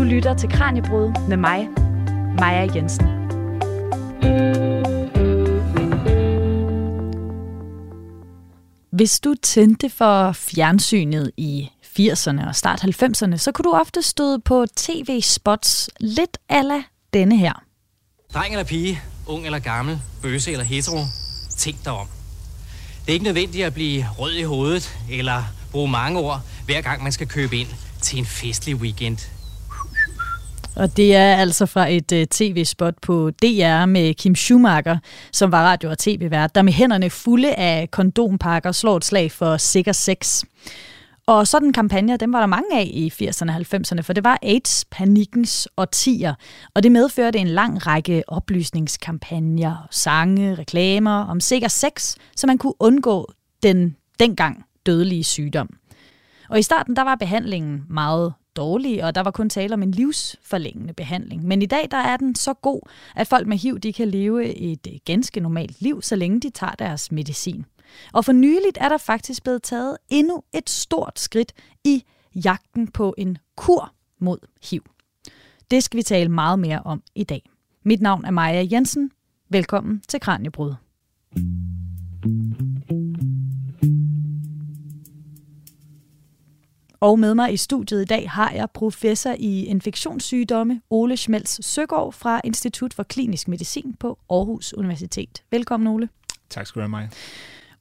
Du lytter til Kranjebrud med mig, Maja Jensen. Hvis du tændte for fjernsynet i 80'erne og start 90'erne, så kunne du ofte støde på tv-spots lidt ala denne her. Dreng eller pige, ung eller gammel, bøse eller hetero, tænk dig om. Det er ikke nødvendigt at blive rød i hovedet eller bruge mange ord, hver gang man skal købe ind til en festlig weekend. Og det er altså fra et uh, tv-spot på DR med Kim Schumacher, som var radio- og tv-vært, der med hænderne fulde af kondompakker slår et slag for sikker sex. Og sådan kampagner, dem var der mange af i 80'erne og 90'erne, for det var AIDS-panikkens årtier, og det medførte en lang række oplysningskampagner, sange, reklamer om sikker sex, så man kunne undgå den dengang dødelige sygdom. Og i starten, der var behandlingen meget dårlig, og der var kun tale om en livsforlængende behandling. Men i dag, der er den så god, at folk med HIV, de kan leve et øh, ganske normalt liv, så længe de tager deres medicin. Og for nyligt er der faktisk blevet taget endnu et stort skridt i jagten på en kur mod HIV. Det skal vi tale meget mere om i dag. Mit navn er Maja Jensen. Velkommen til Kranjebrud. Og med mig i studiet i dag har jeg professor i infektionssygdomme Ole Schmelz Søgaard fra Institut for Klinisk Medicin på Aarhus Universitet. Velkommen Ole. Tak skal du have, Maja.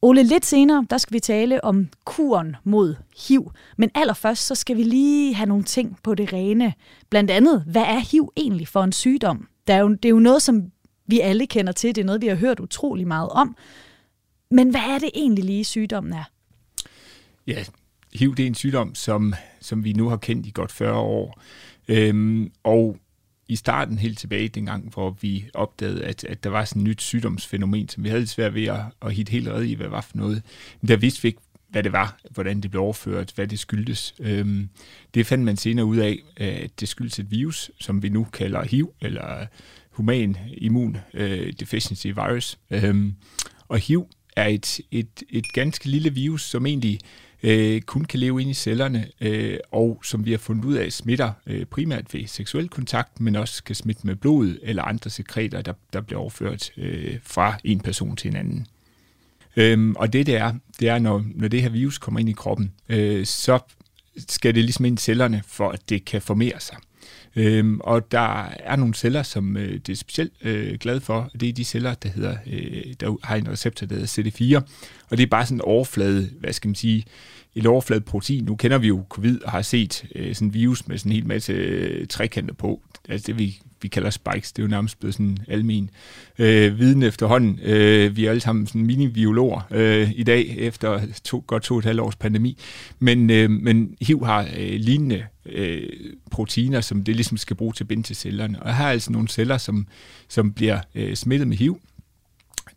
Ole, lidt senere, der skal vi tale om kuren mod HIV. Men allerførst, så skal vi lige have nogle ting på det rene. Blandt andet, hvad er HIV egentlig for en sygdom? Det er jo, det er jo noget, som vi alle kender til. Det er noget, vi har hørt utrolig meget om. Men hvad er det egentlig lige, sygdommen er? Ja, HIV det er en sygdom, som, som vi nu har kendt i godt 40 år. Øhm, og i starten helt tilbage dengang, hvor vi opdagede, at, at der var sådan et nyt sygdomsfænomen, som vi havde svært ved at, at hitte helt red i, hvad det var for noget. Men der vidste vi ikke, hvad det var, hvordan det blev overført, hvad det skyldtes. Øhm, det fandt man senere ud af, at det skyldes et virus, som vi nu kalder HIV, eller human immun øh, deficiency virus. Øhm, og HIV er et, et, et ganske lille virus, som egentlig øh, kun kan leve ind i cellerne, øh, og som vi har fundet ud af smitter øh, primært ved seksuel kontakt, men også kan smitte med blod eller andre sekreter, der, der bliver overført øh, fra en person til en anden. Øhm, og det det er, det er, når, når det her virus kommer ind i kroppen, øh, så skal det ligesom ind i cellerne, for at det kan formere sig. Øhm, og der er nogle celler, som øh, det er specielt øh, glad for, det er de celler, der, hedder, øh, der har en receptor, der hedder CD4, og det er bare sådan en overflade, hvad skal man sige, et overflade protein. Nu kender vi jo covid og har set øh, sådan en virus med sådan en hel masse øh, trekanter på. Altså det, vi, vi kalder spikes, det er jo nærmest blevet sådan almen øh, viden efterhånden. Øh, vi er alle sammen sådan mini-biologer øh, i dag, efter to, godt to og et halvt års pandemi. Men, øh, men HIV har øh, lignende øh, proteiner, som det ligesom skal bruge til at binde til cellerne. Og her er altså nogle celler, som, som bliver øh, smittet med HIV,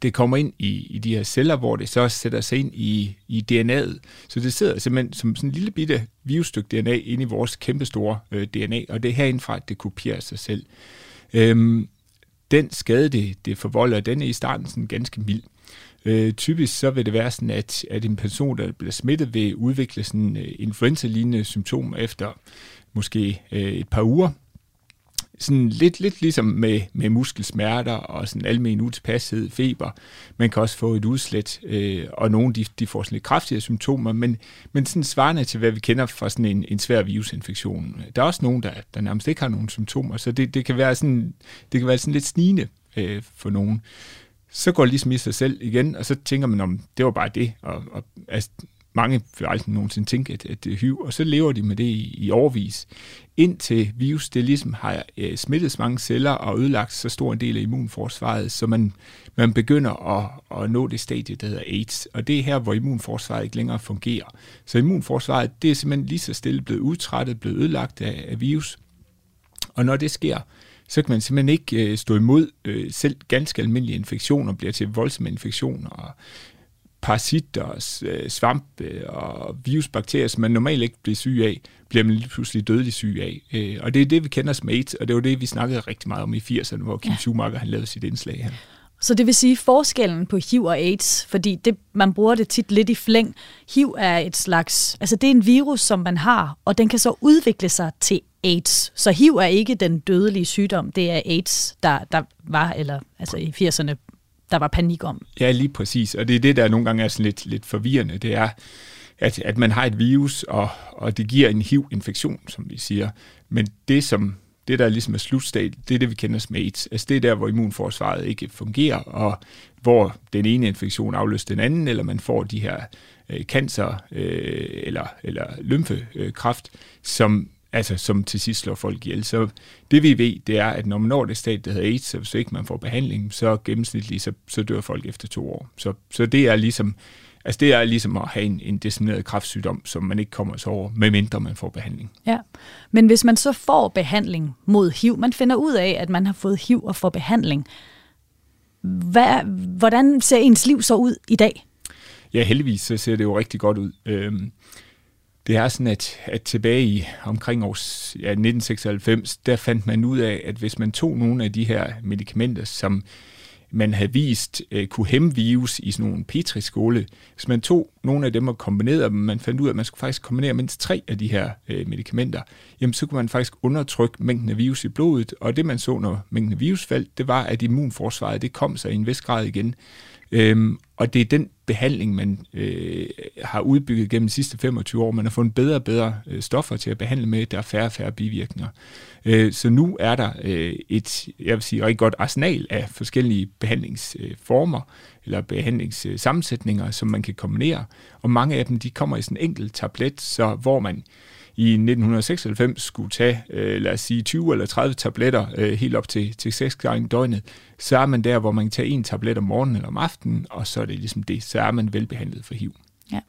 det kommer ind i, i de her celler, hvor det så sætter sig ind i, i DNA'et. Så det sidder simpelthen som sådan en lille bitte virusstykke DNA inde i vores kæmpestore øh, DNA, og det er herindfra, at det kopierer sig selv. Øhm, den skade, det, det forvolder, den er i starten sådan ganske mild. Øh, typisk så vil det være sådan, at, at en person, der bliver smittet, vil udvikle sådan øh, influenza-lignende symptomer efter måske øh, et par uger, sådan lidt, lidt ligesom med, med muskelsmerter og sådan almen utilpashed, feber. Man kan også få et udslæt, øh, og nogle de, de får sådan lidt kraftigere symptomer, men, men sådan svarende til, hvad vi kender fra sådan en, en svær virusinfektion. Der er også nogen, der, der nærmest ikke har nogen symptomer, så det, det kan være sådan, det kan være sådan lidt snigende øh, for nogen. Så går det ligesom i sig selv igen, og så tænker man om, det var bare det, og, og altså, mange vil aldrig nogensinde tænke, at, at det er HIV, og så lever de med det i, i overvis. Indtil virus det ligesom har øh, smittet så mange celler og ødelagt så stor en del af immunforsvaret, så man, man begynder at, at nå det stadie, der hedder AIDS. Og det er her, hvor immunforsvaret ikke længere fungerer. Så immunforsvaret det er simpelthen lige så stille blevet udtrættet, blevet ødelagt af, af virus. Og når det sker, så kan man simpelthen ikke øh, stå imod øh, selv ganske almindelige infektioner, bliver til voldsomme infektioner, og parasitter, øh, svamp og virusbakterier, som man normalt ikke bliver syg af, bliver man lige pludselig dødelig syg af. Øh, og det er det, vi kender som AIDS, og det var det, vi snakkede rigtig meget om i 80'erne, hvor Kim ja. Schumacher han lavede sit indslag her. Så det vil sige forskellen på HIV og AIDS, fordi det, man bruger det tit lidt i flæng. HIV er et slags, altså det er en virus, som man har, og den kan så udvikle sig til AIDS. Så HIV er ikke den dødelige sygdom, det er AIDS, der, der var, eller altså i 80'erne, der var panik om. Ja, lige præcis. Og det er det, der nogle gange er sådan lidt, lidt forvirrende. Det er, at, at man har et virus, og, og det giver en HIV-infektion, som vi siger. Men det, som det, der ligesom er slutstadiet, det er det, vi kender som AIDS. Altså det er der, hvor immunforsvaret ikke fungerer, og hvor den ene infektion afløser den anden, eller man får de her øh, cancer øh, eller, eller lymfekræft, som, altså, som til sidst slår folk ihjel. Så det vi ved, det er, at når man når det stadie, der hedder AIDS, så hvis ikke man får behandling, så gennemsnitligt, så, så dør folk efter to år. Så, så det er ligesom Altså det er ligesom at have en, en dissemineret kræftsygdom, som man ikke kommer så over, medmindre man får behandling. Ja, men hvis man så får behandling mod HIV, man finder ud af, at man har fået HIV og får behandling, hvad, hvordan ser ens liv så ud i dag? Ja, heldigvis så ser det jo rigtig godt ud. Øhm, det er sådan, at, at tilbage i omkring år ja, 1996, der fandt man ud af, at hvis man tog nogle af de her medicamenter, som man havde vist øh, kunne hæmme virus i sådan nogle petriskåle. Hvis man tog nogle af dem og kombinerede dem, man fandt ud af, at man skulle faktisk kombinere mindst tre af de her øh, medicamenter, jamen så kunne man faktisk undertrykke mængden af virus i blodet, og det man så, når mængden af virus faldt, det var, at immunforsvaret det kom sig i en vis grad igen. Øhm, og det er den behandling, man øh, har udbygget gennem de sidste 25 år. Man har fundet bedre og bedre øh, stoffer til at behandle med, der er færre og færre bivirkninger. Øh, så nu er der øh, et, jeg vil sige, rigtig godt arsenal af forskellige behandlingsformer eller behandlingssammensætninger, som man kan kombinere. Og mange af dem, de kommer i sådan en enkelt tablet, så hvor man i 1996 skulle tage, øh, lad os sige, 20 eller 30 tabletter øh, helt op til, til 6 gange døgnet, så er man der, hvor man kan tage en tablet om morgenen eller om aftenen, og så er det ligesom det, så er man velbehandlet for HIV. Ja,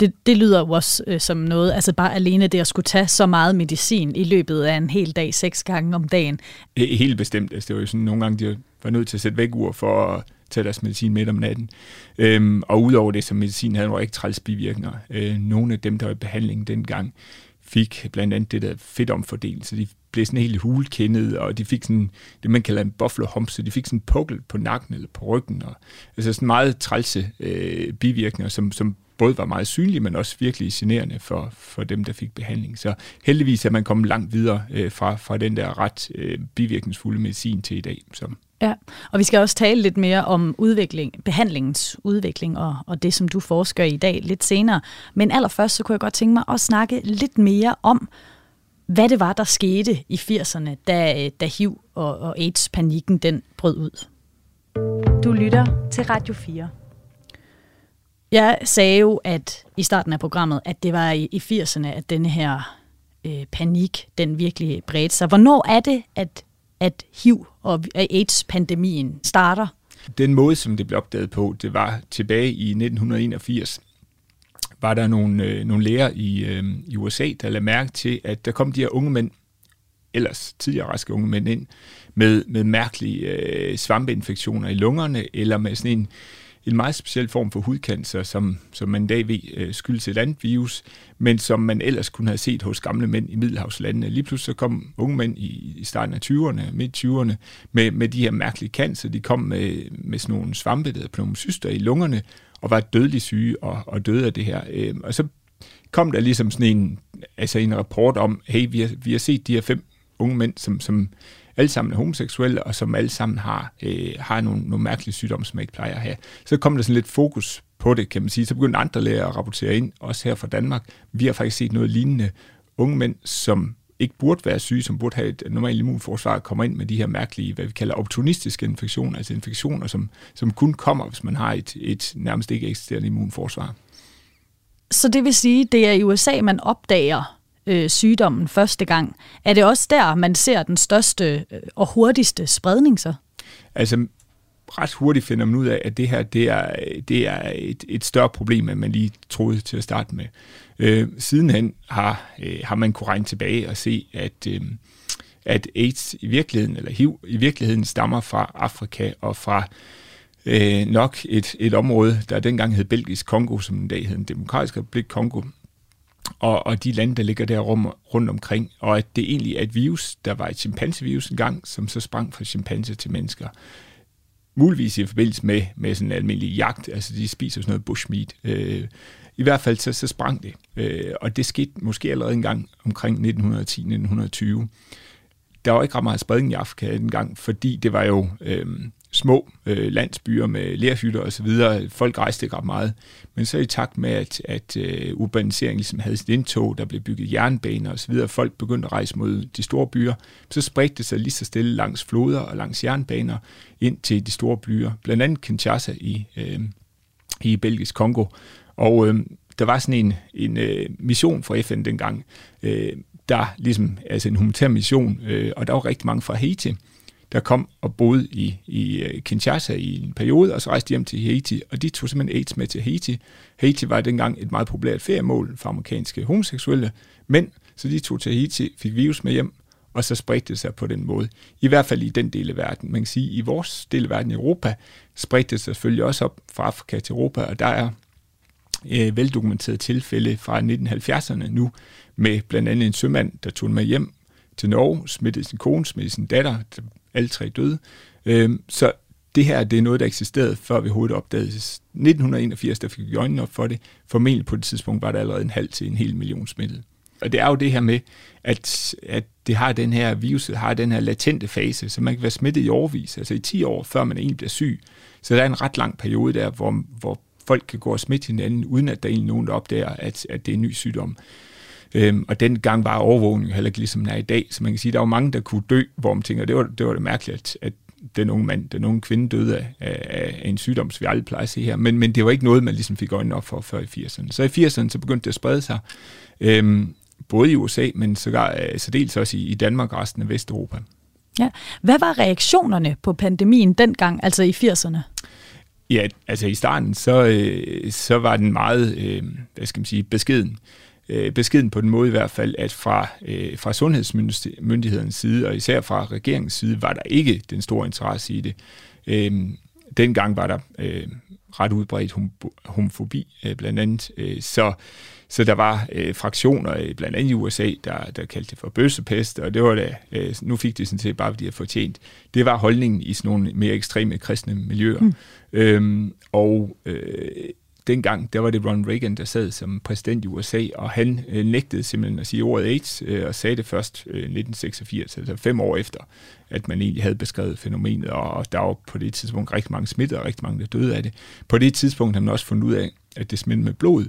det, det lyder jo også øh, som noget, altså bare alene det at skulle tage så meget medicin i løbet af en hel dag, seks gange om dagen. Helt bestemt. Altså, det var jo sådan, nogle gange, de var nødt til at sætte væk ur for at tage deres medicin midt om natten. Øhm, og udover det, så medicin havde jo ikke træls bivirkninger. Øh, nogle af dem, der var i behandling dengang, fik blandt andet det der fedtomfordeling, så de blev sådan helt hulkendet, og de fik sådan det, man kalder en buffalo hump, så de fik sådan en pukkel på nakken eller på ryggen, og altså sådan meget trælse øh, bivirkninger, som, som både var meget synlige, men også virkelig generende for, for dem, der fik behandling. Så heldigvis er man kommet langt videre øh, fra, fra den der ret øh, bivirkningsfulde medicin til i dag. som Ja, og vi skal også tale lidt mere om udvikling, behandlingens udvikling og, og det, som du forsker i dag lidt senere. Men allerførst, så kunne jeg godt tænke mig at snakke lidt mere om, hvad det var, der skete i 80'erne, da, da HIV og, og AIDS-panikken den brød ud. Du lytter til Radio 4. Jeg sagde jo, at i starten af programmet, at det var i, i 80'erne, at denne her øh, panik, den virkelig bredte sig. Hvornår er det, at at HIV og AIDS-pandemien starter? Den måde, som det blev opdaget på, det var tilbage i 1981, var der nogle, øh, nogle læger i, øh, i USA, der lagde mærke til, at der kom de her unge mænd, ellers tidligere raske unge mænd ind, med, med mærkelige øh, svampeinfektioner i lungerne, eller med sådan en en meget speciel form for hudcancer, som, som man i dag ved øh, skyldes et andet virus, men som man ellers kunne have set hos gamle mænd i Middelhavslandene. Lige pludselig så kom unge mænd i, i starten af 20'erne, midt 20'erne, med, med de her mærkelige cancer. De kom med, med sådan nogle svampe, der pneumocyster i lungerne, og var dødeligt syge og, og døde af det her. Øh, og så kom der ligesom sådan en, altså en rapport om, hey, vi har, vi har set de her fem unge mænd, som, som alle sammen er homoseksuelle, og som alle sammen har, øh, har nogle, nogle mærkelige sygdomme, som man ikke plejer at have. Så kom der sådan lidt fokus på det, kan man sige. Så begyndte andre læger at rapportere ind, også her fra Danmark. Vi har faktisk set noget lignende. Unge mænd, som ikke burde være syge, som burde have et normalt immunforsvar, kommer ind med de her mærkelige, hvad vi kalder opportunistiske infektioner, altså infektioner, som, som kun kommer, hvis man har et, et nærmest ikke eksisterende immunforsvar. Så det vil sige, det er i USA, man opdager øh, sygdommen første gang. Er det også der, man ser den største øh, og hurtigste spredning så? Altså, ret hurtigt finder man ud af, at det her det er, det er et, et større problem, end man lige troede til at starte med. Øh, sidenhen har, øh, har man kunnet regne tilbage og se, at, øh, at AIDS i virkeligheden, eller HIV i virkeligheden stammer fra Afrika og fra øh, nok et, et område, der dengang hed Belgisk Kongo, som i dag hedder demokratiske Republik Kongo, og, og de lande, der ligger der rum, rundt omkring, og at det egentlig er et virus, der var et chimpansevirus engang, som så sprang fra chimpanse til mennesker. muligvis i forbindelse med, med sådan en almindelig jagt, altså de spiser sådan noget bushmeat. Øh, I hvert fald så, så sprang det, øh, og det skete måske allerede engang omkring 1910-1920. Der var ikke ret meget spredning i Afrika dengang, fordi det var jo øh, små øh, landsbyer med lærhytter og så videre. Folk rejste ikke ret meget. Men så i takt med, at, at øh, urbaniseringen ligesom havde sit indtog, der blev bygget jernbaner og så videre, folk begyndte at rejse mod de store byer, så spredte det sig lige så stille langs floder og langs jernbaner ind til de store byer. Blandt andet Kinshasa i, øh, i Belgisk Kongo. Og øh, der var sådan en, en øh, mission fra FN dengang, øh, der ligesom, altså en humanitær mission, øh, og der var rigtig mange fra Haiti, der kom og boede i, i øh, Kinshasa i en periode, og så rejste hjem til Haiti, og de tog simpelthen AIDS med til Haiti. Haiti var dengang et meget populært feriemål for amerikanske homoseksuelle mænd, så de tog til Haiti, fik virus med hjem, og så spredte det sig på den måde. I hvert fald i den del af verden. Man kan sige, at i vores del af verden i Europa, spredte det sig selvfølgelig også op fra Afrika til Europa, og der er øh, veldokumenterede tilfælde fra 1970'erne nu, med blandt andet en sømand, der tog med hjem til Norge, smittede sin kone, smittede sin datter, alle tre døde. Øhm, så det her det er noget, der eksisterede, før vi overhovedet opdagede 1981, der fik vi øjnene op for det. Formentlig på det tidspunkt var der allerede en halv til en hel million smittet. Og det er jo det her med, at, at det har den her virus, har den her latente fase, så man kan være smittet i årvis, altså i 10 år, før man egentlig bliver syg. Så der er en ret lang periode der, hvor, hvor folk kan gå og smitte hinanden, uden at der er nogen, der opdager, at, at det er en ny sygdom. Øhm, og den gang var overvågning heller ikke ligesom den er i dag, så man kan sige, at der var mange, der kunne dø, hvor man tænker, det var det, var det mærkeligt, at, at den unge mand, den unge kvinde døde af, af, af en sygdom, som vi aldrig plejer at se her. Men, men det var ikke noget, man ligesom fik øjnene op for før i 80'erne. Så i 80'erne så begyndte det at sprede sig, øhm, både i USA, men sågar, øh, så dels også i, i Danmark og resten af Vesteuropa. Ja. Hvad var reaktionerne på pandemien dengang, altså i 80'erne? Ja, altså i starten, så, øh, så var den meget, øh, hvad skal man sige, beskeden øh, beskeden på den måde i hvert fald, at fra, øh, fra sundhedsmyndighedens side, og især fra regeringens side, var der ikke den store interesse i det. Øh, dengang var der øh, ret udbredt homofobi øh, blandt andet, øh, så, så der var øh, fraktioner, blandt andet i USA, der, der kaldte det for bøssepest, og det var da, øh, nu fik det sådan set bare, fordi de fortjent. Det var holdningen i sådan nogle mere ekstreme kristne miljøer. Mm. Øhm, og øh, dengang, der var det Ronald Reagan, der sad som præsident i USA, og han øh, nægtede simpelthen at sige ordet AIDS, øh, og sagde det først øh, 1986, altså fem år efter, at man egentlig havde beskrevet fænomenet, og der var på det tidspunkt rigtig mange smittede, og rigtig mange, der døde af det. På det tidspunkt har man også fundet ud af, at det smittede med blod,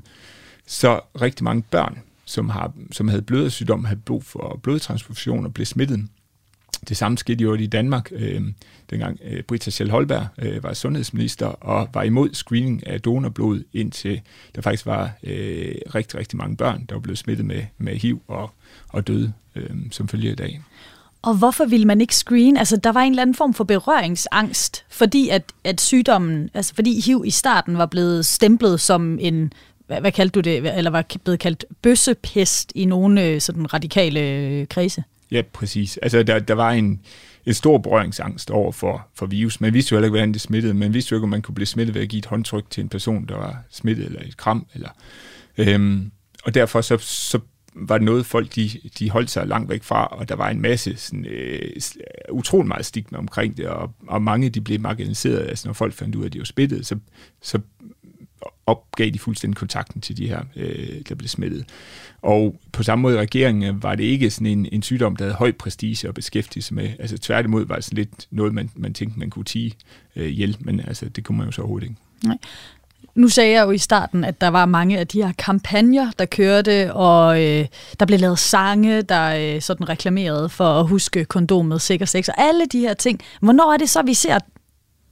så rigtig mange børn, som, har, som havde blødersygdom, havde brug for blodtransfusion og blev smittet det samme skete jo i Danmark, øh, dengang øh, Britta Schell Holberg øh, var sundhedsminister og var imod screening af donorblod, indtil der faktisk var øh, rigtig, rigtig mange børn, der var blevet smittet med, med HIV og, og døde øh, som følge af dag. Og hvorfor ville man ikke screen? Altså, der var en eller anden form for berøringsangst, fordi at, at sygdommen, altså fordi HIV i starten var blevet stemplet som en, hvad, hvad kaldte du det, eller var blevet kaldt bøssepest i nogle øh, sådan radikale øh, kredse? Ja, præcis. Altså, der, der var en, en stor berøringsangst over for, for virus. Man vidste jo heller ikke, hvordan det smittede. Man vidste jo ikke, om man kunne blive smittet ved at give et håndtryk til en person, der var smittet, eller et kram. Eller, øhm, og derfor så, så var det noget, folk de, de holdt sig langt væk fra, og der var en masse sådan, øh, utrolig meget stigma omkring det, og, og mange de blev marginaliseret. Altså når folk fandt ud af, at de var smittet, så, så opgav de fuldstændig kontakten til de her, øh, der blev smittet. Og på samme måde i regeringen øh, var det ikke sådan en, en sygdom, der havde høj prestige at beskæftige sig med. Altså tværtimod var det sådan lidt noget, man, man tænkte, man kunne tige øh, ihjel, men altså, det kunne man jo så overhovedet ikke. Nej. Nu sagde jeg jo i starten, at der var mange af de her kampagner, der kørte, og øh, der blev lavet sange, der øh, sådan reklamerede for at huske kondomet, sikker sex, og alle de her ting. Hvornår er det så, vi ser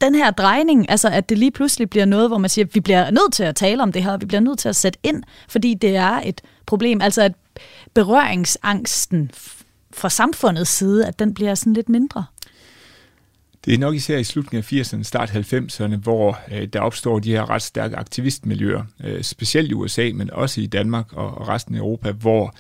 den her drejning, altså at det lige pludselig bliver noget, hvor man siger, at vi bliver nødt til at tale om det her, vi bliver nødt til at sætte ind, fordi det er et problem. Altså at berøringsangsten fra samfundets side, at den bliver sådan lidt mindre. Det er nok især i slutningen af 80'erne, start 90'erne, hvor øh, der opstår de her ret stærke aktivistmiljøer, øh, specielt i USA, men også i Danmark og, og resten af Europa, hvor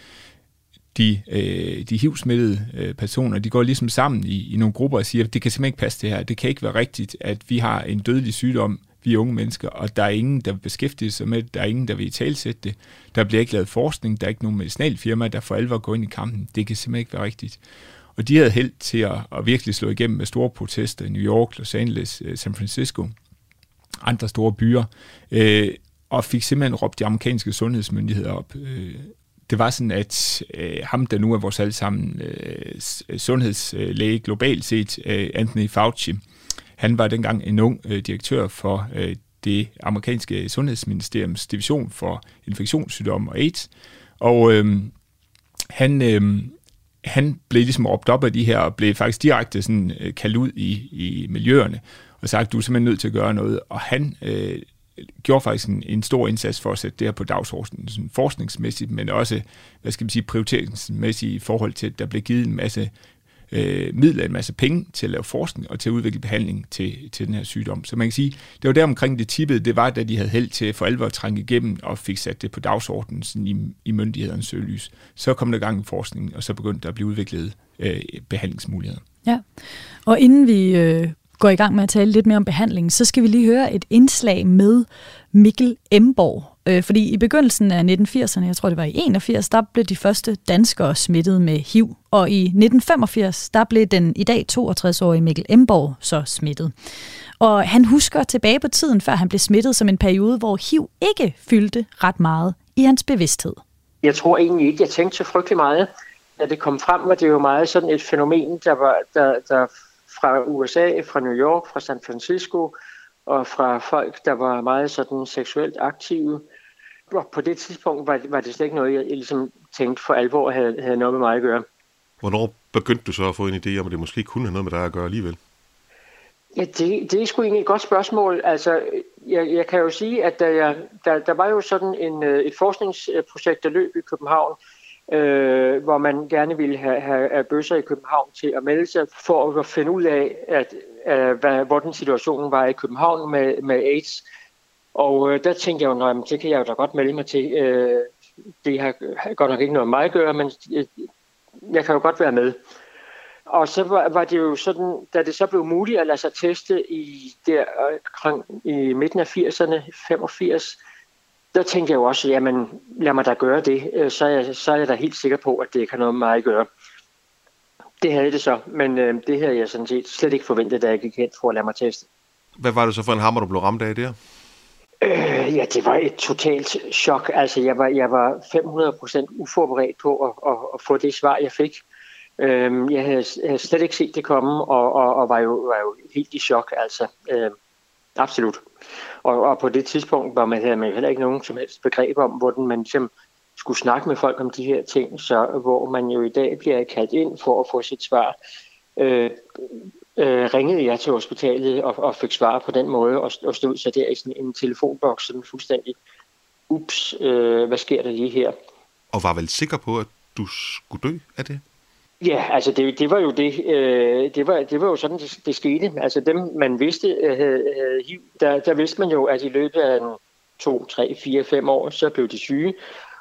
de, øh, de HIV-smittede øh, personer, de går ligesom sammen i, i nogle grupper og siger, at det kan simpelthen ikke passe det her. Det kan ikke være rigtigt, at vi har en dødelig sygdom, vi unge mennesker, og der er ingen, der vil beskæftige sig med det, der er ingen, der vil i talsætte det. Der bliver ikke lavet forskning, der er ikke nogen medicinalfirma, der for alvor går ind i kampen. Det kan simpelthen ikke være rigtigt. Og de havde held til at, at virkelig slå igennem med store protester i New York, Los Angeles, øh, San Francisco, andre store byer, øh, og fik simpelthen råbt de amerikanske sundhedsmyndigheder op. Øh, det var sådan, at øh, ham, der nu er vores allesammen øh, øh, sundhedslæge globalt set, øh, Anthony Fauci, han var dengang en ung øh, direktør for øh, det amerikanske sundhedsministeriums division for infektionssygdomme og AIDS. Og øh, han, øh, han blev ligesom råbt op af de her, og blev faktisk direkte sådan, øh, kaldt ud i, i miljøerne, og sagt, du er simpelthen nødt til at gøre noget. Og han øh, gjorde faktisk en, en stor indsats for at sætte det her på dagsordenen, sådan forskningsmæssigt, men også, hvad skal man sige, prioriteringsmæssigt i forhold til, at der blev givet en masse øh, midler, en masse penge til at lave forskning og til at udvikle behandling til, til den her sygdom. Så man kan sige, det var der omkring det tippede, det var, da de havde held til for alvor at trænge igennem og fik sat det på dagsordenen sådan i, i myndighedernes søgelys. Så kom der gang i forskningen, og så begyndte der at blive udviklet øh, behandlingsmuligheder. Ja, og inden vi øh, går i gang med at tale lidt mere om behandlingen, så skal vi lige høre et indslag med Mikkel Emborg. Øh, fordi i begyndelsen af 1980'erne, jeg tror det var i 81, der blev de første danskere smittet med HIV. Og i 1985, der blev den i dag 62-årige Mikkel Emborg så smittet. Og han husker tilbage på tiden, før han blev smittet, som en periode, hvor HIV ikke fyldte ret meget i hans bevidsthed. Jeg tror egentlig ikke, jeg tænkte så frygtelig meget. Da det kom frem, var det jo meget sådan et fænomen, der, var, der, der fra USA, fra New York, fra San Francisco, og fra folk, der var meget sådan seksuelt aktive. Og på det tidspunkt var, var det slet ikke noget, jeg ligesom tænkte for alvor havde, havde noget med mig at gøre. Hvornår begyndte du så at få en idé om, at det måske kunne have noget med dig at gøre alligevel? Ja, det, det er sgu egentlig et godt spørgsmål. Altså, jeg, jeg kan jo sige, at der, jeg, der, der var jo sådan en, øh, et forskningsprojekt, der løb i København, øh, hvor man gerne ville have, have, have bøsser i København til at melde sig for at finde ud af, at, at, hvad, hvordan situationen var i København med, med AIDS. Og øh, der tænkte jeg jo, at det kan jeg jo da godt melde mig til. Øh, det har, godt nok ikke noget med mig at gøre, men jeg, jeg kan jo godt være med. Og så var, var det jo sådan, da det så blev muligt at lade sig teste i, der, øh, i midten af 80'erne, 85, der tænkte jeg jo også, jamen lad mig da gøre det, øh, så er, jeg, så er jeg da helt sikker på, at det ikke har noget med mig at gøre. Det havde det så, men øh, det havde jeg sådan set slet ikke forventet, da jeg gik hen for at lade mig teste. Hvad var det så for en hammer, du blev ramt af der? Øh, ja, det var et totalt chok. Altså, jeg var, jeg var 500% uforberedt på at, at, at få det svar, jeg fik. Øh, jeg havde, havde slet ikke set det komme, og, og, og var, jo, var jo helt i chok. Altså, øh, absolut. Og, og på det tidspunkt var man, havde man heller ikke nogen som helst begreb om, hvordan man ligesom skulle snakke med folk om de her ting, så hvor man jo i dag bliver kaldt ind for at få sit svar. Øh, øh, ringede jeg til hospitalet og, og fik svar på den måde, og, og stod så der i sådan en telefonboks, sådan fuldstændig, ups, øh, hvad sker der lige her? Og var vel sikker på, at du skulle dø af det? Ja, altså det, det var jo det, øh, det, var, det var jo sådan, det, det skete. Altså dem, man vidste øh, havde HIV, der, der vidste man jo, at i løbet af en, to, tre, fire, fem år, så blev de syge,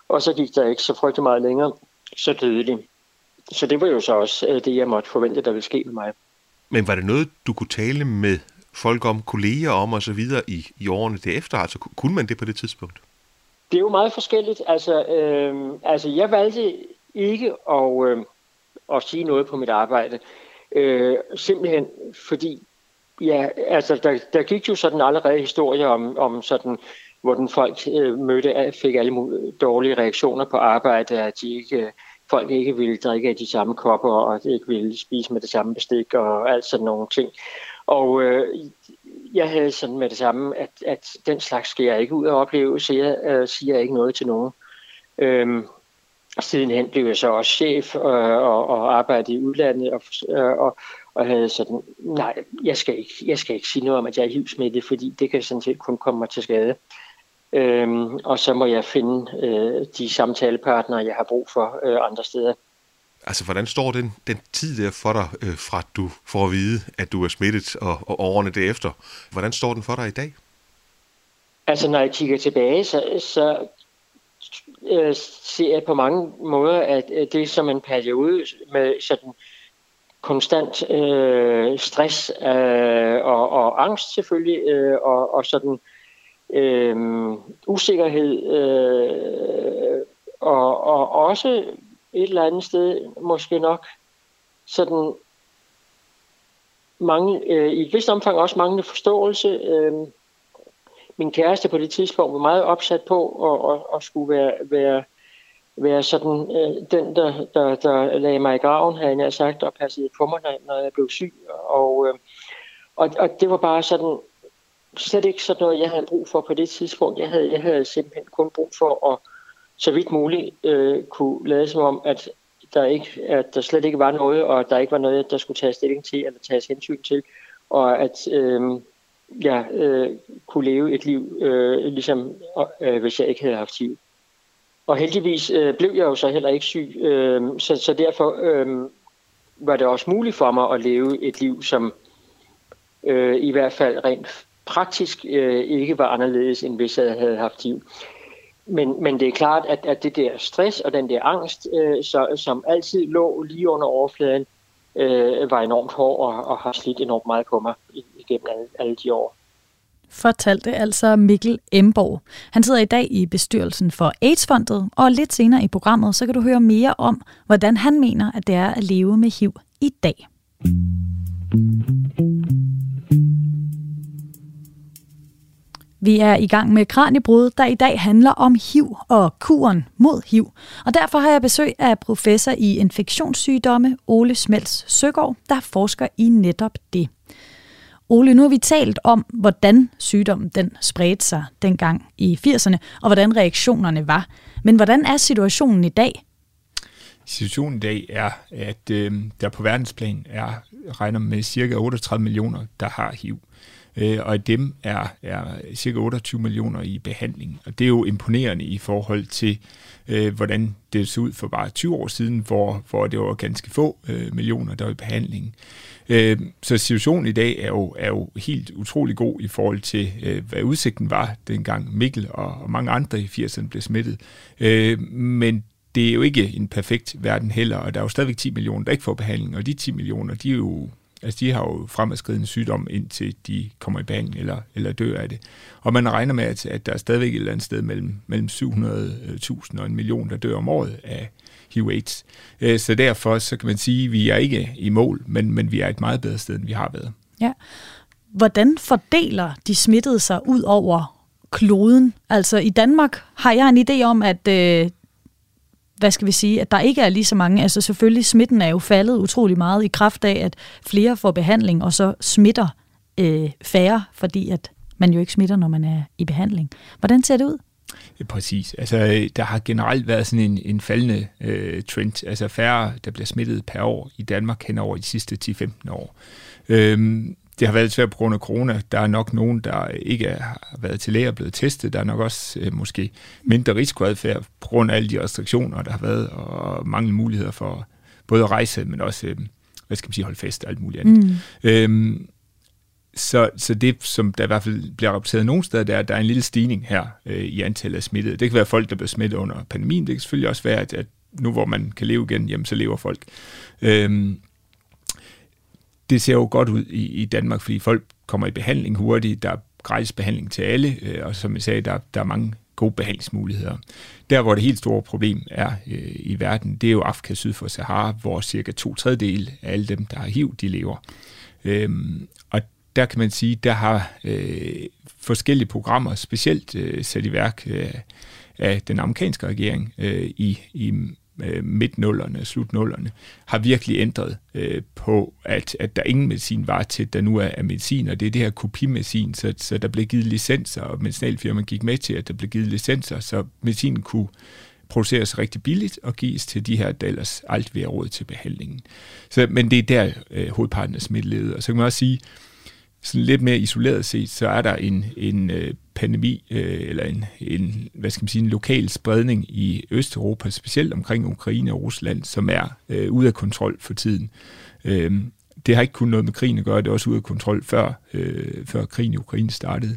og så gik der ikke så frygtelig meget længere, så døde de. Så det var jo så også øh, det, jeg måtte forvente, der ville ske med mig. Men var det noget, du kunne tale med folk om, kolleger om og så videre i, i årene derefter? Altså kunne man det på det tidspunkt? Det er jo meget forskelligt. Altså, øh, altså jeg valgte ikke at, øh, at sige noget på mit arbejde. Øh, simpelthen fordi, ja, altså der, der gik jo sådan allerede historier om, om sådan, hvor den folk øh, mødte, fik alle dårlige reaktioner på arbejde, at de ikke, øh, folk ikke ville drikke af de samme kopper, og ikke ville spise med det samme bestik, og alt sådan nogle ting. Og øh, jeg havde sådan med det samme, at, at den slags skal jeg ikke ud og opleve, så jeg øh, siger ikke noget til nogen. Øhm, Sidenhen blev jeg så også chef øh, og, og arbejdede i udlandet og, øh, og, og havde sådan, nej, jeg skal, ikke, jeg skal ikke sige noget om, at jeg er HIV-smittet, fordi det kan sådan set kun komme mig til skade. Øhm, og så må jeg finde øh, de samtalepartnere, jeg har brug for øh, andre steder. Altså, hvordan står den, den tid der for dig, øh, fra du får at vide, at du er smittet, og, og årene derefter? Hvordan står den for dig i dag? Altså, når jeg kigger tilbage, så, så øh, ser jeg på mange måder, at øh, det er som en periode med sådan konstant øh, stress øh, og, og angst selvfølgelig, øh, og, og sådan øh, usikkerhed, øh, og, og også et eller andet sted måske nok sådan mange, øh, i et vist omfang også manglende forståelse. Øh, min kæreste på det tidspunkt var meget opsat på at, at, at skulle være, være, være sådan øh, den, der, der, der lagde mig i graven, havde jeg sagt, og passede på mig, når jeg blev syg. Og, øh, og, og det var bare sådan, slet ikke sådan noget, jeg havde brug for på det tidspunkt. Jeg havde, jeg havde simpelthen kun brug for at så vidt muligt øh, kunne lade som om, at der, ikke, at der slet ikke var noget, og der ikke var noget, der skulle tages stilling til eller tages hensyn til, og at øh, jeg øh, kunne leve et liv, øh, ligesom øh, hvis jeg ikke havde haft HIV. Og heldigvis øh, blev jeg jo så heller ikke syg, øh, så, så derfor øh, var det også muligt for mig at leve et liv, som øh, i hvert fald rent praktisk øh, ikke var anderledes, end hvis jeg havde haft HIV. Men, men det er klart, at, at det der stress og den der angst, øh, så, som altid lå lige under overfladen, øh, Øh, var enormt hård og, og har slidt enormt meget på mig igennem alle, alle de år. Fortalte altså Mikkel Emborg. Han sidder i dag i bestyrelsen for AIDS-fondet, og lidt senere i programmet, så kan du høre mere om, hvordan han mener, at det er at leve med HIV i dag. Vi er i gang med Kranjebrud, der i dag handler om HIV og kuren mod HIV. Og derfor har jeg besøg af professor i infektionssygdomme, Ole Smels Søgaard, der forsker i netop det. Ole, nu har vi talt om, hvordan sygdommen den spredte sig dengang i 80'erne, og hvordan reaktionerne var. Men hvordan er situationen i dag? Situationen i dag er, at øh, der på verdensplan er regner med cirka 38 millioner, der har HIV øh, og af dem er, er cirka 28 millioner i behandling. Og det er jo imponerende i forhold til, øh, hvordan det så ud for bare 20 år siden, hvor, hvor det var ganske få øh, millioner, der var i behandling. Øh, så situationen i dag er jo, er jo helt utrolig god i forhold til, øh, hvad udsigten var dengang Mikkel og, og mange andre i 80'erne blev smittet. Øh, men det er jo ikke en perfekt verden heller, og der er jo stadigvæk 10 millioner, der ikke får behandling, og de 10 millioner, de er jo Altså, de har jo fremadskridende sygdom, indtil de kommer i behandling eller, eller dør af det. Og man regner med, at, at der er stadigvæk et eller andet sted mellem, mellem 700.000 og en million, der dør om året af HIV-AIDS. Øh, så derfor så kan man sige, at vi er ikke i mål, men, men vi er et meget bedre sted, end vi har været. Ja. Hvordan fordeler de smittede sig ud over kloden? Altså i Danmark har jeg en idé om, at øh, hvad skal vi sige, at der ikke er lige så mange. Altså selvfølgelig, smitten er jo faldet utrolig meget i kraft af, at flere får behandling, og så smitter øh, færre, fordi at man jo ikke smitter, når man er i behandling. Hvordan ser det ud? Ja, præcis. Altså, der har generelt været sådan en, en faldende øh, trend. Altså færre, der bliver smittet per år i Danmark hen over de sidste 10-15 år. Øhm, det har været svært på grund af corona. Der er nok nogen, der ikke har været til læge og blevet testet. Der er nok også øh, måske mindre risikoadfærd på grund af alle de restriktioner, der har været, og mange muligheder for både at rejse, men også, øh, hvad skal man sige, holde fest og alt muligt andet. Mm. Øhm, så, så det, som der i hvert fald bliver rapporteret nogle steder, det er, at der er en lille stigning her øh, i antallet af smittede. Det kan være folk, der bliver smittet under pandemien. Det kan selvfølgelig også være, at, at nu hvor man kan leve igen, jamen, så lever folk. Øhm, det ser jo godt ud i, i Danmark, fordi folk kommer i behandling hurtigt, der er gratis behandling til alle, øh, og som jeg sagde, der, der er mange gode behandlingsmuligheder. Der, hvor det helt store problem er øh, i verden, det er jo Afrika syd for Sahara, hvor cirka to tredjedel af alle dem, der har HIV, de lever. Øhm, og der kan man sige, der har øh, forskellige programmer specielt øh, sat i værk øh, af den amerikanske regering øh, i, i øh, midt-nullerne, slut-nullerne, har virkelig ændret øh, på, at, at der ingen medicin var til, der nu er, er medicin, og det er det her kopimedicin, så, så der blev givet licenser, og medicinalfirmaen gik med til, at der blev givet licenser, så medicinen kunne produceres rigtig billigt og gives til de her, der ellers alt vil råd til behandlingen. Så, men det er der øh, hovedparten af smitteledet. Og så kan man også sige, sådan lidt mere isoleret set, så er der en, en øh, pandemi, øh, eller en, en, hvad skal man sige, en lokal spredning i Østeuropa, specielt omkring Ukraine og Rusland, som er øh, ude af kontrol for tiden. Øh, det har ikke kun noget med krigen at gøre, det er også ude af kontrol før, øh, før krigen i Ukraine startede.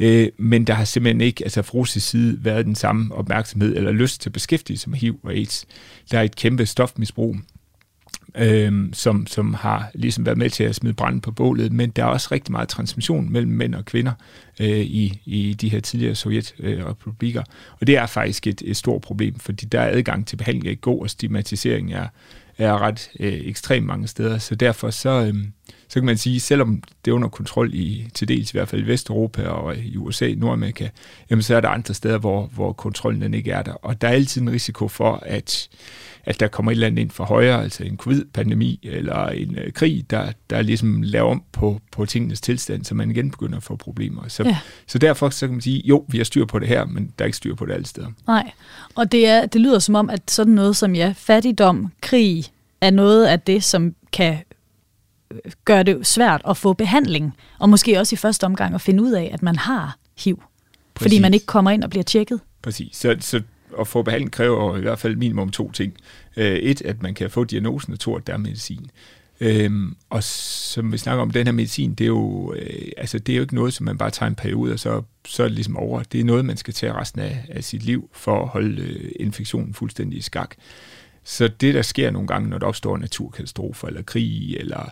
Øh, men der har simpelthen ikke, altså fra russisk side, været den samme opmærksomhed eller lyst til at beskæftige sig med HIV og AIDS. Der er et kæmpe stofmisbrug, øh, som, som har ligesom været med til at smide branden på bålet, men der er også rigtig meget transmission mellem mænd og kvinder øh, i, i de her tidligere sovjetrepublikker, og det er faktisk et, et stort problem, fordi der er adgang til behandling ikke god, og stigmatisering er, er ret øh, ekstremt mange steder. Så derfor så, øh, så kan man sige, selvom det er under kontrol i til dels i hvert fald i Vesteuropa og i USA, Nordamerika, jamen så er der andre steder, hvor, hvor kontrollen den ikke er der. Og der er altid en risiko for, at at der kommer et eller andet ind for højre, altså en covid-pandemi eller en øh, krig, der, der ligesom laver om på, på tingenes tilstand, så man igen begynder at få problemer. Så, ja. så derfor så kan man sige, jo, vi har styr på det her, men der er ikke styr på det alle steder. Nej, og det, er, det lyder som om, at sådan noget som ja, fattigdom, krig, er noget af det, som kan øh, gøre det svært at få behandling, og måske også i første omgang at finde ud af, at man har HIV, Præcis. fordi man ikke kommer ind og bliver tjekket. Præcis. Så, så at få behandling kræver i hvert fald minimum to ting. Øh, et, at man kan få diagnosen, og to, at der er medicin. Øhm, og som vi snakker om, den her medicin, det er, jo, øh, altså, det er jo ikke noget, som man bare tager en periode, og så, så er det ligesom over. Det er noget, man skal tage resten af, af sit liv, for at holde øh, infektionen fuldstændig i skak. Så det, der sker nogle gange, når der opstår naturkatastrofer, eller krig, eller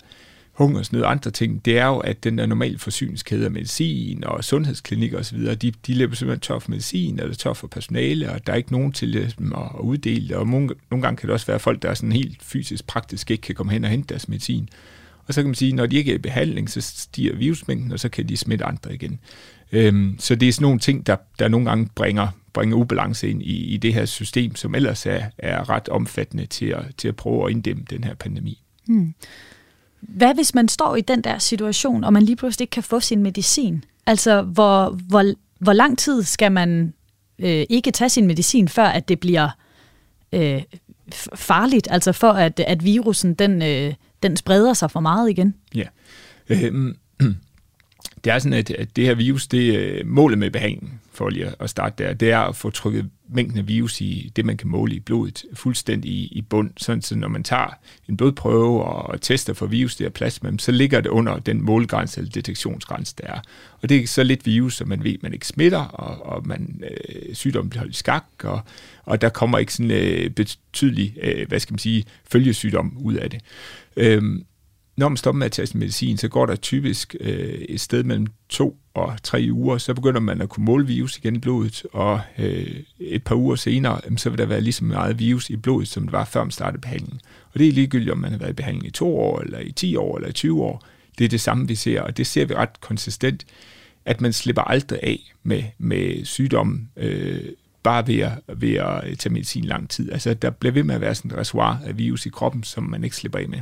hungersnød og andre ting, det er jo, at den der normale forsyningskæde af medicin og sundhedsklinikker osv., de, de løber simpelthen tør for medicin, eller tør for personale, og der er ikke nogen til ligesom at, at uddele og nogle, nogle gange kan det også være folk, der er sådan helt fysisk praktisk ikke kan komme hen og hente deres medicin. Og så kan man sige, når de ikke er i behandling, så stiger virusmængden, og så kan de smitte andre igen. Øhm, så det er sådan nogle ting, der, der nogle gange bringer, bringer ubalance ind i, i det her system, som ellers er, er ret omfattende til at, til at prøve at inddæmme den her pandemi. Hmm. Hvad hvis man står i den der situation, og man lige pludselig ikke kan få sin medicin? Altså, hvor, hvor, hvor lang tid skal man øh, ikke tage sin medicin, før at det bliver øh, farligt? Altså for at, at virusen den, øh, den spreder sig for meget igen? Ja. Øhm, det er sådan, at, at det her virus, det er målet med behandlingen, for lige at starte der, det er at få trykket mængden af virus i det, man kan måle i blodet, fuldstændig i, i bund. Sådan, så når man tager en blodprøve og tester for virus, det er plasma, så ligger det under den målgrænse eller detektionsgrænse, der er. Og det er så lidt virus, som man ved, man ikke smitter, og, og man, øh, sygdommen bliver holdt i skak, og, og der kommer ikke sådan øh, betydelig, øh, hvad skal man sige, følgesygdom ud af det. Øhm, når man stopper med at tage medicin, så går der typisk øh, et sted mellem to og tre uger, så begynder man at kunne måle virus igen i blodet, og øh, et par uger senere, så vil der være lige så meget virus i blodet, som det var før man startede behandlingen. Og det er ligegyldigt, om man har været i behandling i to år, eller i 10 år, eller i 20 år. Det er det samme, vi ser, og det ser vi ret konsistent, at man slipper aldrig af med, med sygdommen, øh, bare ved at, ved at tage medicin lang tid. Altså, der bliver ved med at være sådan et reservoir af virus i kroppen, som man ikke slipper af med.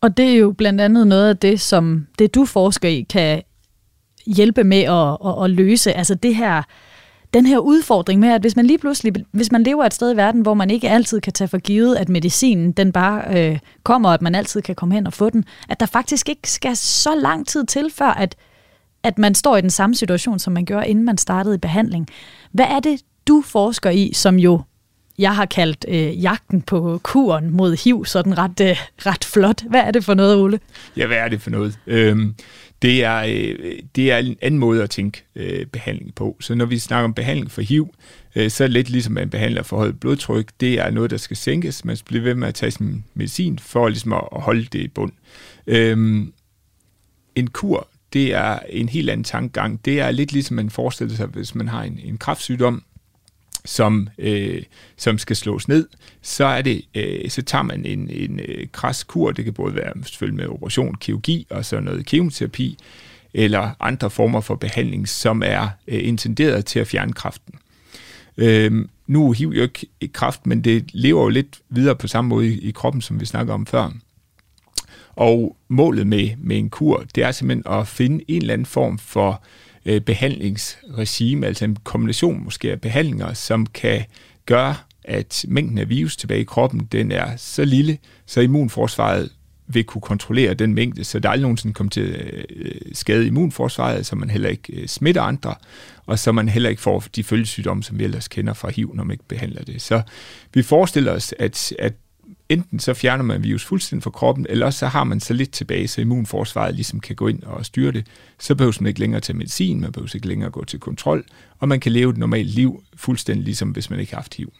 Og det er jo blandt andet noget af det, som det du forsker i, kan hjælpe med at, at, at løse. Altså det her, den her udfordring med, at hvis man lige pludselig, hvis man lever et sted i verden, hvor man ikke altid kan tage for givet, at medicinen den bare øh, kommer, og at man altid kan komme hen og få den, at der faktisk ikke skal så lang tid til, før at, at man står i den samme situation, som man gjorde, inden man startede i behandling. Hvad er det, du forsker i, som jo jeg har kaldt øh, jagten på kuren mod HIV, sådan ret, øh, ret flot. Hvad er det for noget, Ole? Ja, hvad er det for noget? Øhm, det, er, øh, det er en anden måde at tænke øh, behandling på. Så når vi snakker om behandling for HIV, øh, så er det lidt ligesom man behandler for højt blodtryk. Det er noget, der skal sænkes. Man skal blive ved med at tage sin medicin for ligesom at, at holde det i bund. Øhm, en kur, det er en helt anden tankegang. Det er lidt ligesom man forestiller sig, hvis man har en, en kræftsygdom, som, øh, som skal slås ned, så er det, øh, så tager man en, en øh, kras kur, det kan både være selvfølgelig med operation, kirurgi og så noget kemoterapi, eller andre former for behandling, som er øh, intenderet til at fjerne kræften. Øh, nu er HIV jo ikke kræft, men det lever jo lidt videre på samme måde i, i kroppen, som vi snakker om før. Og målet med, med en kur, det er simpelthen at finde en eller anden form for øh, øh, behandlingsregime, altså en kombination måske af behandlinger, som kan gøre, at mængden af virus tilbage i kroppen, den er så lille, så immunforsvaret vil kunne kontrollere den mængde, så der aldrig nogensinde kommer til at skade immunforsvaret, så man heller ikke øh, smitter andre, og så man heller ikke får de følgesygdomme, som vi ellers kender fra HIV, når man ikke behandler det. Så vi forestiller os, at, at enten så fjerner man virus fuldstændig fra kroppen, eller så har man så lidt tilbage, så immunforsvaret ligesom kan gå ind og styre det. Så behøver man ikke længere til medicin, man behøver ikke længere gå til kontrol, og man kan leve et normalt liv fuldstændig ligesom hvis man ikke har haft HIV.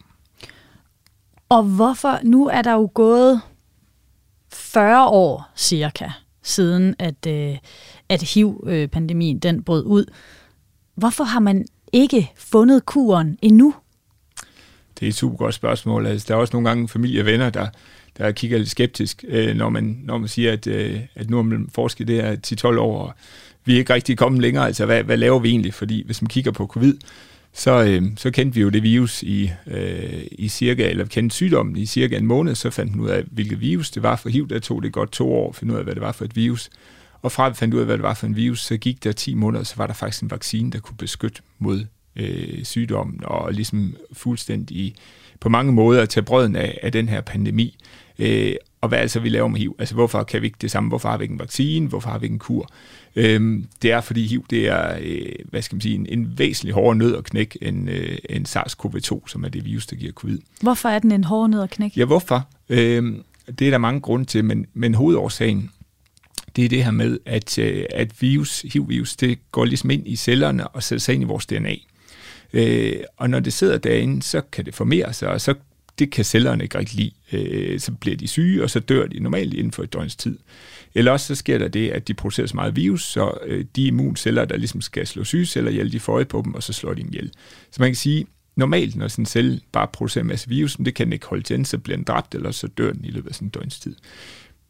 Og hvorfor, nu er der jo gået 40 år cirka, siden at, øh, at HIV-pandemien øh, den brød ud. Hvorfor har man ikke fundet kuren endnu? Det er et super godt spørgsmål. Altså, der er også nogle gange familie og venner, der, der kigger lidt skeptisk, øh, når, man, når man siger, at, øh, at nu har man forsket det her 10-12 år, og vi er ikke rigtig kommet længere. Altså, hvad, hvad laver vi egentlig? Fordi hvis man kigger på covid, så, øh, så kendte vi jo det virus i, øh, i cirka, eller kendte sygdommen i cirka en måned, så fandt man ud af, hvilket virus det var for HIV. Der tog det godt to år at finde ud af, hvad det var for et virus. Og fra vi fandt ud af, hvad det var for en virus, så gik der 10 måneder, så var der faktisk en vaccine, der kunne beskytte mod øh, sygdommen, og ligesom fuldstændig på mange måder tage brøden af, af den her pandemi. Øh, og hvad altså vi laver med HIV? Altså hvorfor kan vi ikke det samme? Hvorfor har vi ikke en vaccine? Hvorfor har vi ikke en kur? Øhm, det er, fordi HIV det er, øh, hvad skal man sige, en, en væsentlig hårdere nød at knække end, øh, end SARS-CoV-2, som er det virus, der giver covid. Hvorfor er den en hårdere nød at knække? Ja, hvorfor? Øhm, det er der mange grunde til, men, men hovedårsagen, det er det her med, at, øh, at virus, HIV-virus, det går ligesom ind i cellerne og sætter sig ind i vores DNA. Øh, og når det sidder derinde, så kan det formere sig, og så det kan cellerne ikke rigtig lide. Øh, så bliver de syge, og så dør de normalt inden for et døgns tid. Eller også så sker der det, at de producerer så meget virus, så øh, de immunceller, der ligesom skal slå sygeceller ihjel, de får øje på dem, og så slår de dem ihjel. Så man kan sige, normalt, når sådan en celle bare producerer en masse virus, det kan den ikke holde til, så bliver den dræbt, eller så dør den i løbet af sådan en døgns tid.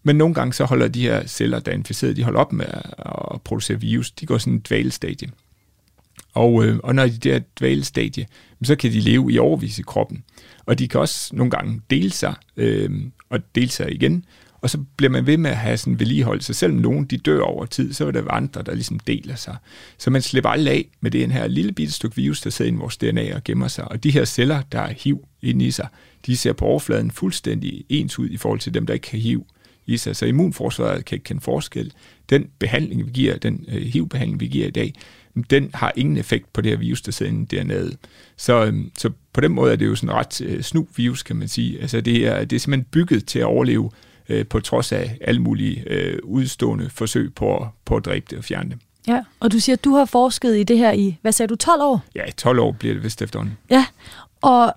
Men nogle gange så holder de her celler, der er inficeret, de holder op med at producere virus. De går sådan en dvalestadie. Og, øh, og når de der dvalestadie, så kan de leve i overvis i kroppen. Og de kan også nogle gange dele sig, øh, og dele sig igen. Og så bliver man ved med at have sådan vedligehold. Så selvom nogen de dør over tid, så er der andre, der ligesom deler sig. Så man slipper aldrig af med det her lille bitte stykke virus, der sidder i vores DNA og gemmer sig. Og de her celler, der er HIV inde i sig, de ser på overfladen fuldstændig ens ud i forhold til dem, der ikke kan HIV i sig. Så immunforsvaret kan ikke kende forskel. Den behandling, vi giver, den øh, HIV-behandling, vi giver i dag, den har ingen effekt på det her virus, der sidder inde dernede. Så, øhm, så på den måde er det jo sådan en ret øh, snu virus, kan man sige. Altså det er, det er simpelthen bygget til at overleve øh, på trods af alle mulige øh, udstående forsøg på, på at dræbe det og fjerne det. Ja, og du siger, at du har forsket i det her i, hvad sagde du, 12 år? Ja, 12 år bliver det vist efterhånden. Ja, og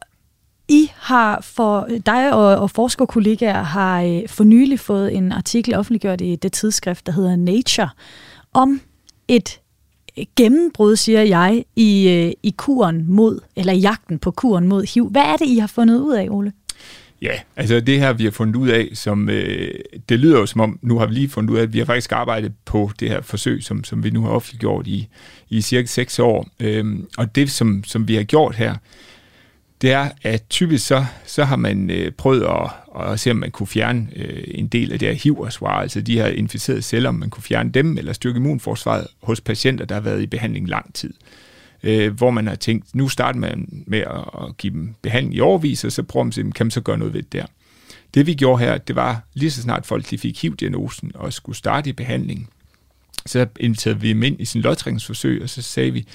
I har for dig og, og forskerkollegaer har øh, for nylig fået en artikel offentliggjort i det tidsskrift, der hedder Nature, om et gennembrud, siger jeg, i, øh, i kuren mod, eller jagten på kuren mod HIV. Hvad er det, I har fundet ud af, Ole? Ja, altså det her, vi har fundet ud af, som øh, det lyder jo som om, nu har vi lige fundet ud af, at vi har faktisk arbejdet på det her forsøg, som, som vi nu har offentliggjort i, i cirka seks år. Øhm, og det, som, som vi har gjort her, det er, at typisk så, så har man øh, prøvet at, at se, om man kunne fjerne øh, en del af det her hiv altså de her inficerede celler, om man kunne fjerne dem, eller styrke immunforsvaret hos patienter, der har været i behandling lang tid. Øh, hvor man har tænkt, nu starter man med at, at give dem behandling i overvis, og så prøver man at se, kan man så gøre noget ved det der. Det vi gjorde her, det var lige så snart folk de fik HIV-diagnosen og skulle starte i behandling, så inviterede vi dem ind i sin lodtrækningsforsøg, og så sagde vi,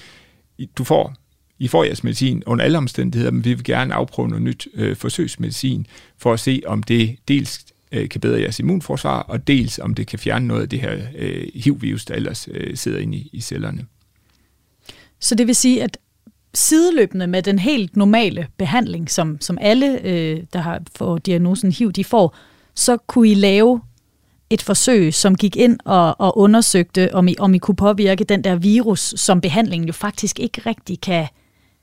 du får i får jeres medicin under alle omstændigheder, men vi vil gerne afprøve noget nyt øh, forsøgsmedicin, for at se, om det dels øh, kan bedre jeres immunforsvar, og dels om det kan fjerne noget af det her øh, HIV-virus, der ellers øh, sidder inde i, i cellerne. Så det vil sige, at sideløbende med den helt normale behandling, som, som alle, øh, der har fået diagnosen HIV, de får, så kunne I lave et forsøg, som gik ind og, og undersøgte, om I, om I kunne påvirke den der virus, som behandlingen jo faktisk ikke rigtig kan,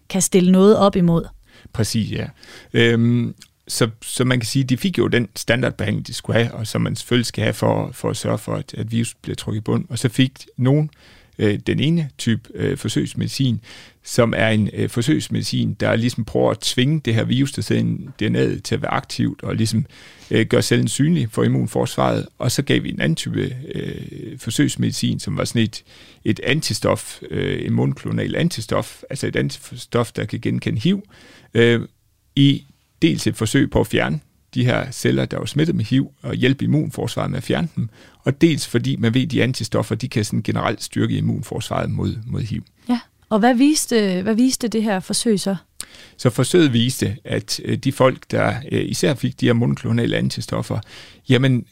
kan stille noget op imod. Præcis, ja. Øhm, så, så man kan sige, at de fik jo den standardbehandling, de skulle have, og som man selvfølgelig skal have for, for at sørge for, at, at virus bliver trukket i bund. Og så fik nogen øh, den ene type øh, forsøgsmedicin, som er en øh, forsøgsmedicin, der ligesom prøver at tvinge det her virus, der sidder i DNA'et, til at være aktivt og ligesom øh, Øh, gøre cellen synlig for immunforsvaret. Og så gav vi en anden type øh, forsøgsmedicin, som var sådan et, et antistof, øh, en monoklonal antistof, altså et antistof, der kan genkende HIV, øh, i dels et forsøg på at fjerne de her celler, der var smittet med HIV, og hjælpe immunforsvaret med at fjerne dem, og dels fordi man ved, at de antistoffer, de kan sådan generelt styrke immunforsvaret mod, mod HIV. Ja, og hvad viste, hvad viste det her forsøg så? Så forsøget viste, at øh, de folk, der øh, især fik de her monoklonale antistoffer, jamen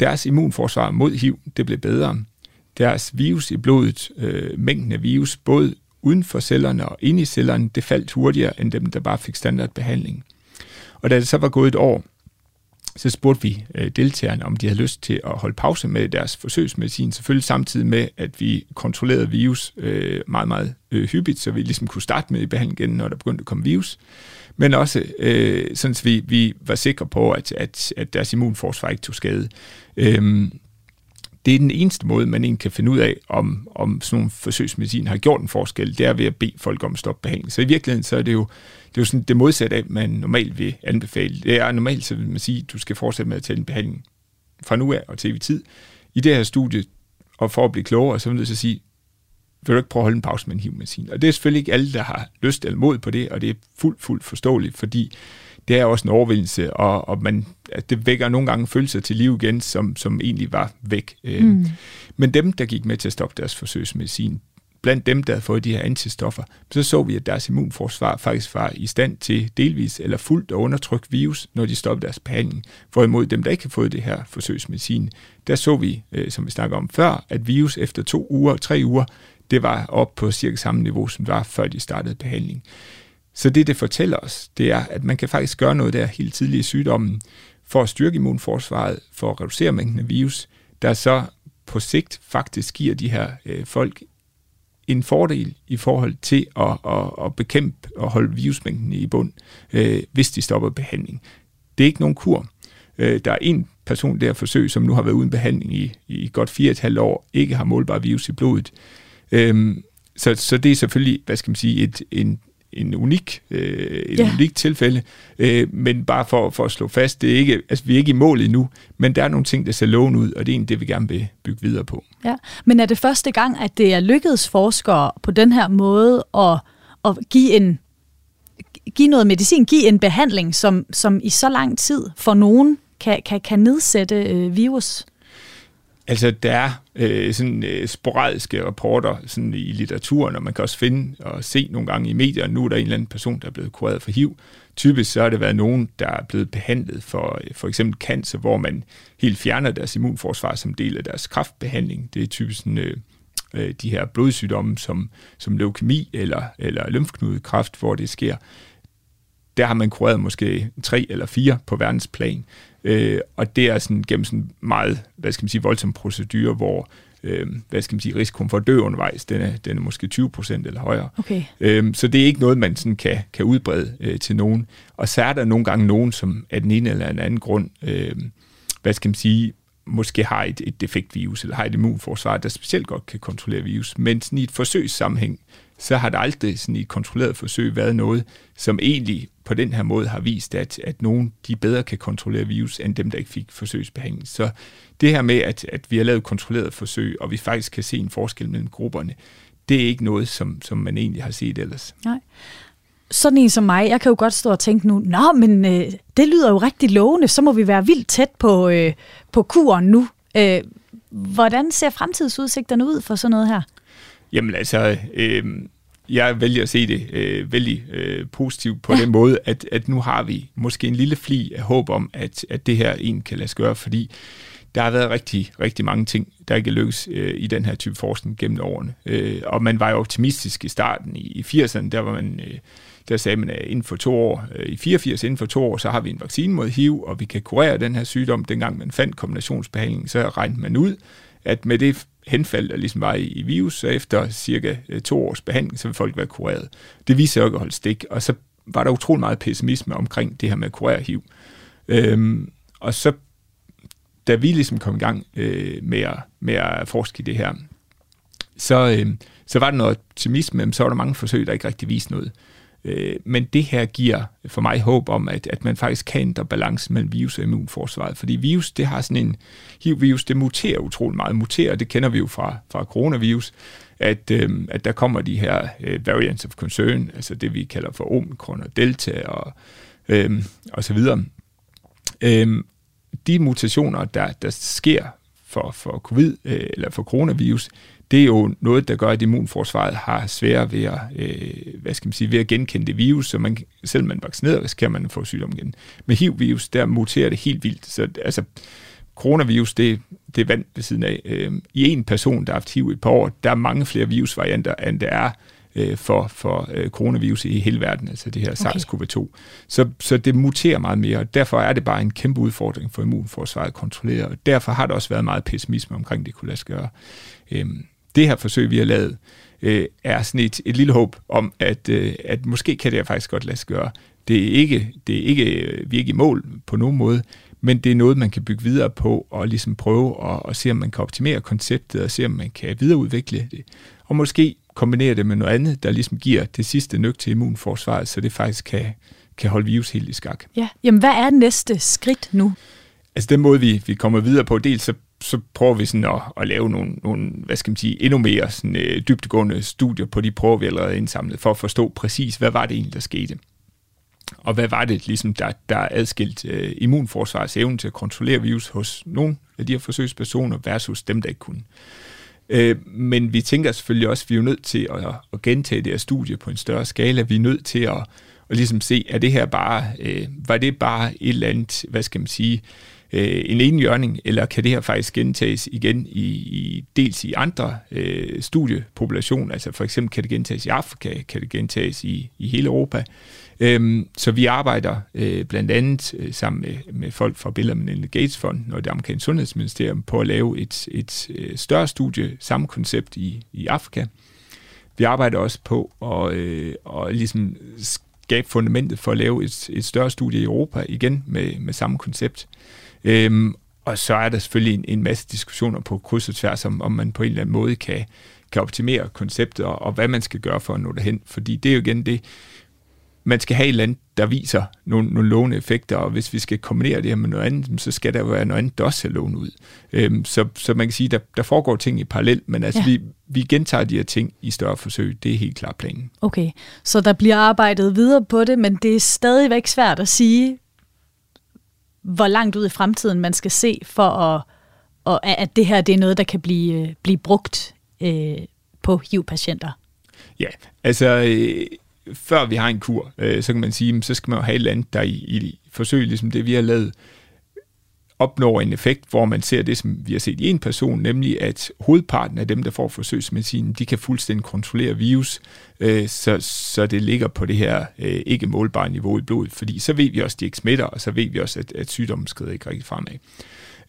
deres immunforsvar mod HIV, det blev bedre. Deres virus i blodet, øh, mængden af virus, både uden for cellerne og inde i cellerne, det faldt hurtigere end dem, der bare fik standardbehandling. Og da det så var gået et år, så spurgte vi øh, deltagerne, om de havde lyst til at holde pause med deres forsøgsmedicin, selvfølgelig samtidig med, at vi kontrollerede virus øh, meget, meget øh, hyppigt, så vi ligesom kunne starte med i behandling igen, når der begyndte at komme virus. men også øh, sådan, at vi, vi var sikre på, at, at, at deres immunforsvar ikke tog skade. Øhm, det er den eneste måde, man egentlig kan finde ud af, om, om sådan nogle forsøgsmedicin har gjort en forskel, det er ved at bede folk om at stoppe behandling. Så i virkeligheden så er det jo, det er jo sådan det modsatte af, man normalt vil anbefale. Det er normalt, så vil man sige, at du skal fortsætte med at tage en behandling fra nu af og til evig tid. I det her studie, og for at blive klogere, så vil jeg så sige, vil du ikke prøve at holde en pause med en HIV-medicin? Og det er selvfølgelig ikke alle, der har lyst eller mod på det, og det er fuldt, fuldt forståeligt, fordi det er også en overvindelse, og, og man, at det vækker nogle gange følelser til liv igen, som, som egentlig var væk. Øhm, mm. Men dem, der gik med til at stoppe deres forsøgsmedicin, blandt dem, der havde fået de her antistoffer, så så vi, at deres immunforsvar faktisk var i stand til delvis eller fuldt at undertrykke virus, når de stoppede deres behandling. Hvorimod dem, der ikke har fået det her forsøgsmedicin, der så vi, øh, som vi snakker om før, at virus efter to uger, tre uger, det var op på cirka samme niveau, som det var, før de startede behandling. Så det, det fortæller os, det er, at man kan faktisk gøre noget der helt tidligt i sygdommen, for at styrke immunforsvaret, for at reducere mængden af virus, der så på sigt faktisk giver de her øh, folk en fordel i forhold til at, at, at bekæmpe og holde virusmængden i bund, øh, hvis de stopper behandling. Det er ikke nogen kur. Øh, der er en person der forsøg, som nu har været uden behandling i, i godt fire et halvt år, ikke har målbar virus i blodet. Øh, så, så det er selvfølgelig, hvad skal man sige, et, en, en unik, øh, et ja. unik tilfælde, øh, men bare for, for at slå fast, det er ikke, altså, vi er ikke i mål endnu, men der er nogle ting, der ser lovende ud, og det er egentlig det, vi gerne vil bygge videre på. Ja, men er det første gang, at det er lykkedes forskere på den her måde at, at give en give noget medicin, give en behandling, som, som i så lang tid for nogen kan, kan, kan nedsætte øh, virus? Altså, der er øh, sådan øh, sporadiske rapporter sådan i litteraturen, og man kan også finde og se nogle gange i medierne, nu er der en eller anden person, der er blevet kureret for HIV. Typisk så har det været nogen, der er blevet behandlet for øh, for eksempel cancer, hvor man helt fjerner deres immunforsvar som del af deres kraftbehandling. Det er typisk sådan, øh, øh, de her blodsygdomme som, som leukemi eller, eller lymfknudekræft, hvor det sker. Der har man kureret måske tre eller fire på verdensplan. Øh, og det er sådan gennem sådan meget, hvad skal man sige, voldsom procedure, hvor øh, hvad skal man sige, risikoen for at dø undervejs, den er, den er måske 20 procent eller højere. Okay. Øh, så det er ikke noget, man sådan kan, kan udbrede øh, til nogen. Og så er der nogle gange nogen, som af den ene eller den anden grund, øh, hvad skal man sige, måske har et, et defekt virus, eller har et immunforsvar, der specielt godt kan kontrollere virus. Men sådan i et forsøgssammenhæng, så har der aldrig sådan i et kontrolleret forsøg været noget, som egentlig på den her måde har vist, at, at nogen de bedre kan kontrollere virus, end dem, der ikke fik forsøgsbehandling. Så det her med, at, at vi har lavet kontrolleret forsøg, og vi faktisk kan se en forskel mellem grupperne, det er ikke noget, som, som man egentlig har set ellers. Nej. Sådan en som mig, jeg kan jo godt stå og tænke nu, nå, men øh, det lyder jo rigtig lovende, så må vi være vildt tæt på, øh, på kuren nu. Øh, hvordan ser fremtidsudsigterne ud for sådan noget her? Jamen altså, øh, jeg vælger at se det øh, vældig øh, positivt på ja. den måde, at, at nu har vi måske en lille fli af håb om, at, at det her en kan lade sig gøre, fordi der har været rigtig, rigtig mange ting, der ikke er lykkes øh, i den her type forskning gennem årene. Øh, og man var jo optimistisk i starten i, i 80'erne, der var man... Øh, der sagde man, at inden for to år, øh, i 84 inden for to år, så har vi en vaccine mod HIV, og vi kan kurere den her sygdom. Dengang man fandt kombinationsbehandling, så regnede man ud, at med det henfald, der ligesom var i, i virus, så efter cirka øh, to års behandling, så vil folk være kureret. Det viser sig jo ikke at holde stik, og så var der utrolig meget pessimisme omkring det her med at kurere HIV. Øhm, og så, da vi ligesom kom i gang øh, med, at, med at forske i det her, så, øh, så var der noget optimisme, men så var der mange forsøg, der ikke rigtig viste noget. Øh, men det her giver for mig håb om, at, at man faktisk kan ændre balancen mellem virus og immunforsvaret. Fordi virus, det har sådan en... HIV-virus, det muterer utrolig meget. Muterer, det kender vi jo fra, fra coronavirus, at, øh, at der kommer de her øh, variants of concern, altså det vi kalder for omikron og delta og, øh, og så videre. Øh, de mutationer, der, der sker for, for covid øh, eller for coronavirus, det er jo noget, der gør, at immunforsvaret har svære ved at, øh, hvad skal man sige, ved at genkende det virus, så man, selvom man vaccinerer, risikerer man at få sygdom igen. Med HIV-virus, der muterer det helt vildt. Så altså, coronavirus, det, det er vand ved siden af. Øh, I en person, der har haft HIV i et par år, der er mange flere virusvarianter, end der er øh, for, for øh, coronavirus i hele verden, altså det her okay. SARS-CoV-2. Så, så det muterer meget mere, og derfor er det bare en kæmpe udfordring for immunforsvaret at kontrollere, og derfor har der også været meget pessimisme omkring, det kunne lade sig gøre. Øh, det her forsøg, vi har lavet, øh, er sådan et, et lille håb om, at, øh, at måske kan det faktisk godt lade sig gøre. Det er ikke, det er ikke, vi er ikke i mål på nogen måde, men det er noget, man kan bygge videre på og ligesom prøve at, at se, om man kan optimere konceptet og se, om man kan videreudvikle det. Og måske kombinere det med noget andet, der ligesom giver det sidste nyk til immunforsvaret, så det faktisk kan, kan holde virus helt i skak. Ja, jamen hvad er næste skridt nu? Altså den måde, vi, vi kommer videre på, dels så, så prøver vi sådan at, at lave nogle, nogle, hvad skal man sige, endnu mere sådan, øh, dybtegående studier på de prøver, vi allerede indsamlet, for at forstå præcis, hvad var det egentlig, der skete. Og hvad var det, ligesom, der, der adskilt øh, immunforsvarets evne til at kontrollere virus hos nogle af de her forsøgspersoner versus dem, der ikke kunne. Øh, Øh, men vi tænker selvfølgelig også, at vi er nødt til at, at gentage det her studie på en større skala. Vi er nødt til at, at ligesom se, er det her bare, øh, var det bare et eller andet, hvad skal man sige, øh, en enhjørning, eller kan det her faktisk gentages igen i, i dels i andre øh, studiepopulationer, altså for eksempel kan det gentages i Afrika, kan det gentages i, i hele Europa. Øhm, så vi arbejder øh, blandt andet øh, sammen med, med folk fra Bill Melinda Gates Fond og det amerikanske sundhedsministerium på at lave et, et øh, større studie, samme koncept i, i Afrika. Vi arbejder også på at, øh, at ligesom skabe fundamentet for at lave et, et større studie i Europa, igen med, med samme koncept. Øhm, og så er der selvfølgelig en, en masse diskussioner på kryds og tværs om, om man på en eller anden måde kan, kan optimere konceptet, og, og hvad man skal gøre for at nå derhen. Fordi det er jo igen det, man skal have et eller andet, der viser nogle, nogle lovende effekter, og hvis vi skal kombinere det her med noget andet, så skal der være noget andet, der også ser lovende ud. Øhm, så, så man kan sige, der, der foregår ting i parallel, men altså ja. vi, vi gentager de her ting i større forsøg. Det er helt klart planen. Okay, så der bliver arbejdet videre på det, men det er stadigvæk svært at sige, hvor langt ud i fremtiden man skal se for at, og at det her det er noget, der kan blive, øh, blive brugt øh, på HIV-patienter. Ja, altså øh, før vi har en kur, øh, så kan man sige, så skal man jo have et eller andet, der i, i forsøg, ligesom det vi har lavet, opnår en effekt, hvor man ser det, som vi har set i en person, nemlig at hovedparten af dem, der får forsøgsmedicin, de kan fuldstændig kontrollere virus, øh, så, så det ligger på det her øh, ikke målbare niveau i blodet, fordi så ved vi også, at de ikke smitter, og så ved vi også, at, at sygdommen skrider ikke rigtig fremad.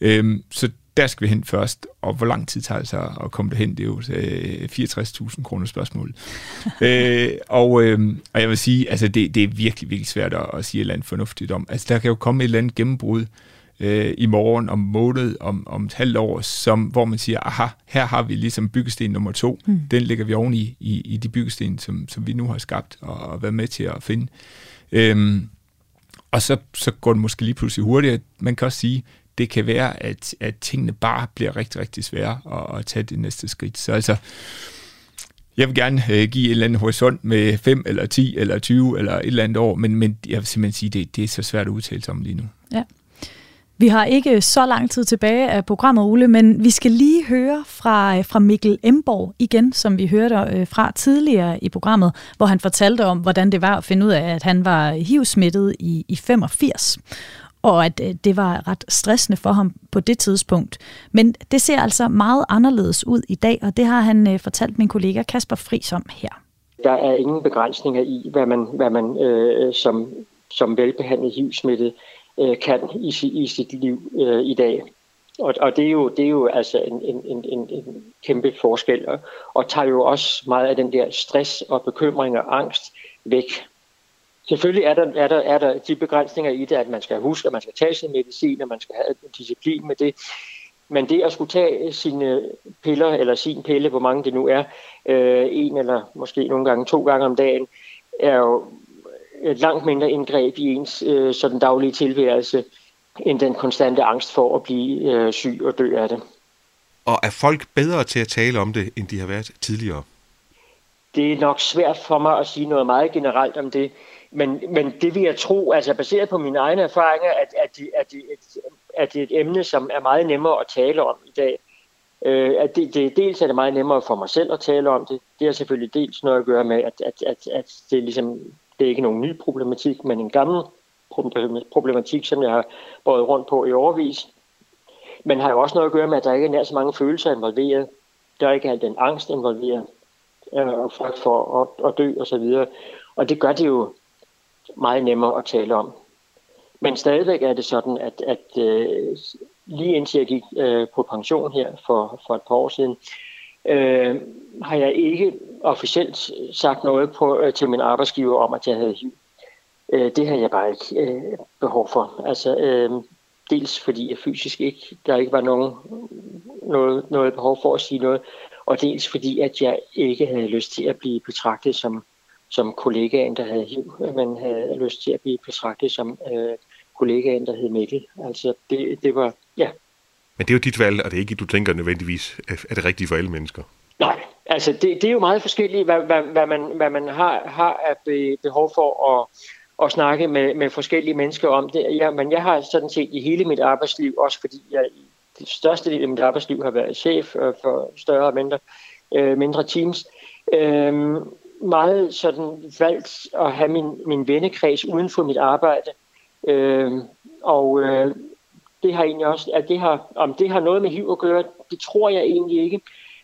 Øh, så der skal vi hen først, og hvor lang tid tager det sig at komme derhen, det er jo øh, 64.000 kroner spørgsmål. øh, og, øh, og jeg vil sige, altså det, det er virkelig, virkelig svært at, at sige et eller andet fornuftigt om. Altså der kan jo komme et eller andet gennembrud øh, i morgen, om måned, om, om et halvt år, som, hvor man siger, aha, her har vi ligesom byggesten nummer to. Mm. Den lægger vi oven i, i, i de byggesten, som, som vi nu har skabt og, og været med til at finde. Øh, og så, så går det måske lige pludselig hurtigt. Man kan også sige, det kan være, at, at tingene bare bliver rigtig, rigtig svære at, at tage det næste skridt. Så altså, jeg vil gerne øh, give en eller anden horisont med 5 eller 10 eller 20 eller et eller andet år, men, men jeg vil simpelthen sige, det, det er så svært at udtale sig om lige nu. Ja. Vi har ikke så lang tid tilbage af programmet, Ole, men vi skal lige høre fra, øh, fra Mikkel Emborg igen, som vi hørte øh, fra tidligere i programmet, hvor han fortalte om, hvordan det var at finde ud af, at han var HIV-smittet i, i 85 og at øh, det var ret stressende for ham på det tidspunkt. Men det ser altså meget anderledes ud i dag, og det har han fortalt min kollega Kasper Friis om her. Der er ingen begrænsninger i, hvad man, hvad man øh, som, som velbehandlet HIV-smittet øh, kan i, i sit liv øh, i dag. Og, og det, er jo, det er jo altså en, en, en, en, kæmpe forskel, og, og tager jo også meget af den der stress og bekymring og angst væk. Selvfølgelig er der, er, der, er der de begrænsninger i det, at man skal huske, at man skal tage sin medicin, og man skal have en disciplin med det. Men det at skulle tage sine piller, eller sin pille, hvor mange det nu er, øh, en eller måske nogle gange to gange om dagen, er jo langt mindre indgreb i ens øh, sådan daglige tilværelse, end den konstante angst for at blive øh, syg og dø af det. Og er folk bedre til at tale om det, end de har været tidligere? Det er nok svært for mig at sige noget meget generelt om det. Men, men det vil jeg tro, altså baseret på mine egne erfaringer, at, at, det, at, det, et, at det er et emne, som er meget nemmere at tale om i dag. Øh, at det, det, dels er det meget nemmere for mig selv at tale om det. Det har selvfølgelig dels noget at gøre med, at, at, at, at det, ligesom, det er ikke nogen ny problematik, men en gammel problematik, som jeg har båret rundt på i overvis. Men har jo også noget at gøre med, at der ikke er nær så mange følelser involveret. Der er ikke al den angst involveret, øh, og frygt for at, at dø osv. Og det gør det jo meget nemmere at tale om. Men stadigvæk er det sådan, at, at øh, lige indtil jeg gik øh, på pension her for, for et par år siden, øh, har jeg ikke officielt sagt noget på, øh, til min arbejdsgiver om, at jeg havde HIV. Øh, det havde jeg bare ikke øh, behov for. Altså, øh, dels fordi jeg fysisk ikke, der ikke var nogen, noget, noget behov for at sige noget, og dels fordi, at jeg ikke havde lyst til at blive betragtet som, som kollegaen, der havde HIV, øh, men havde lyst til at blive betragtet som øh, kollegaen, der hed Mikkel. Altså, det, det var, ja. Men det er jo dit valg, og det er ikke, du tænker nødvendigvis, er det rigtigt for alle mennesker. Nej, altså det, det er jo meget forskelligt, hvad, hvad, hvad, man, hvad man har, har af behov for at, at snakke med, med forskellige mennesker om det. Ja, men jeg har sådan set i hele mit arbejdsliv, også fordi jeg i det største del af mit arbejdsliv har været chef øh, for større og mindre, øh, mindre teams, øh, meget sådan valgt at have min, min vennekreds uden for mit arbejde. Øh, og øh, det har egentlig også, at det har, om det har noget med HIV at gøre, det tror jeg egentlig ikke.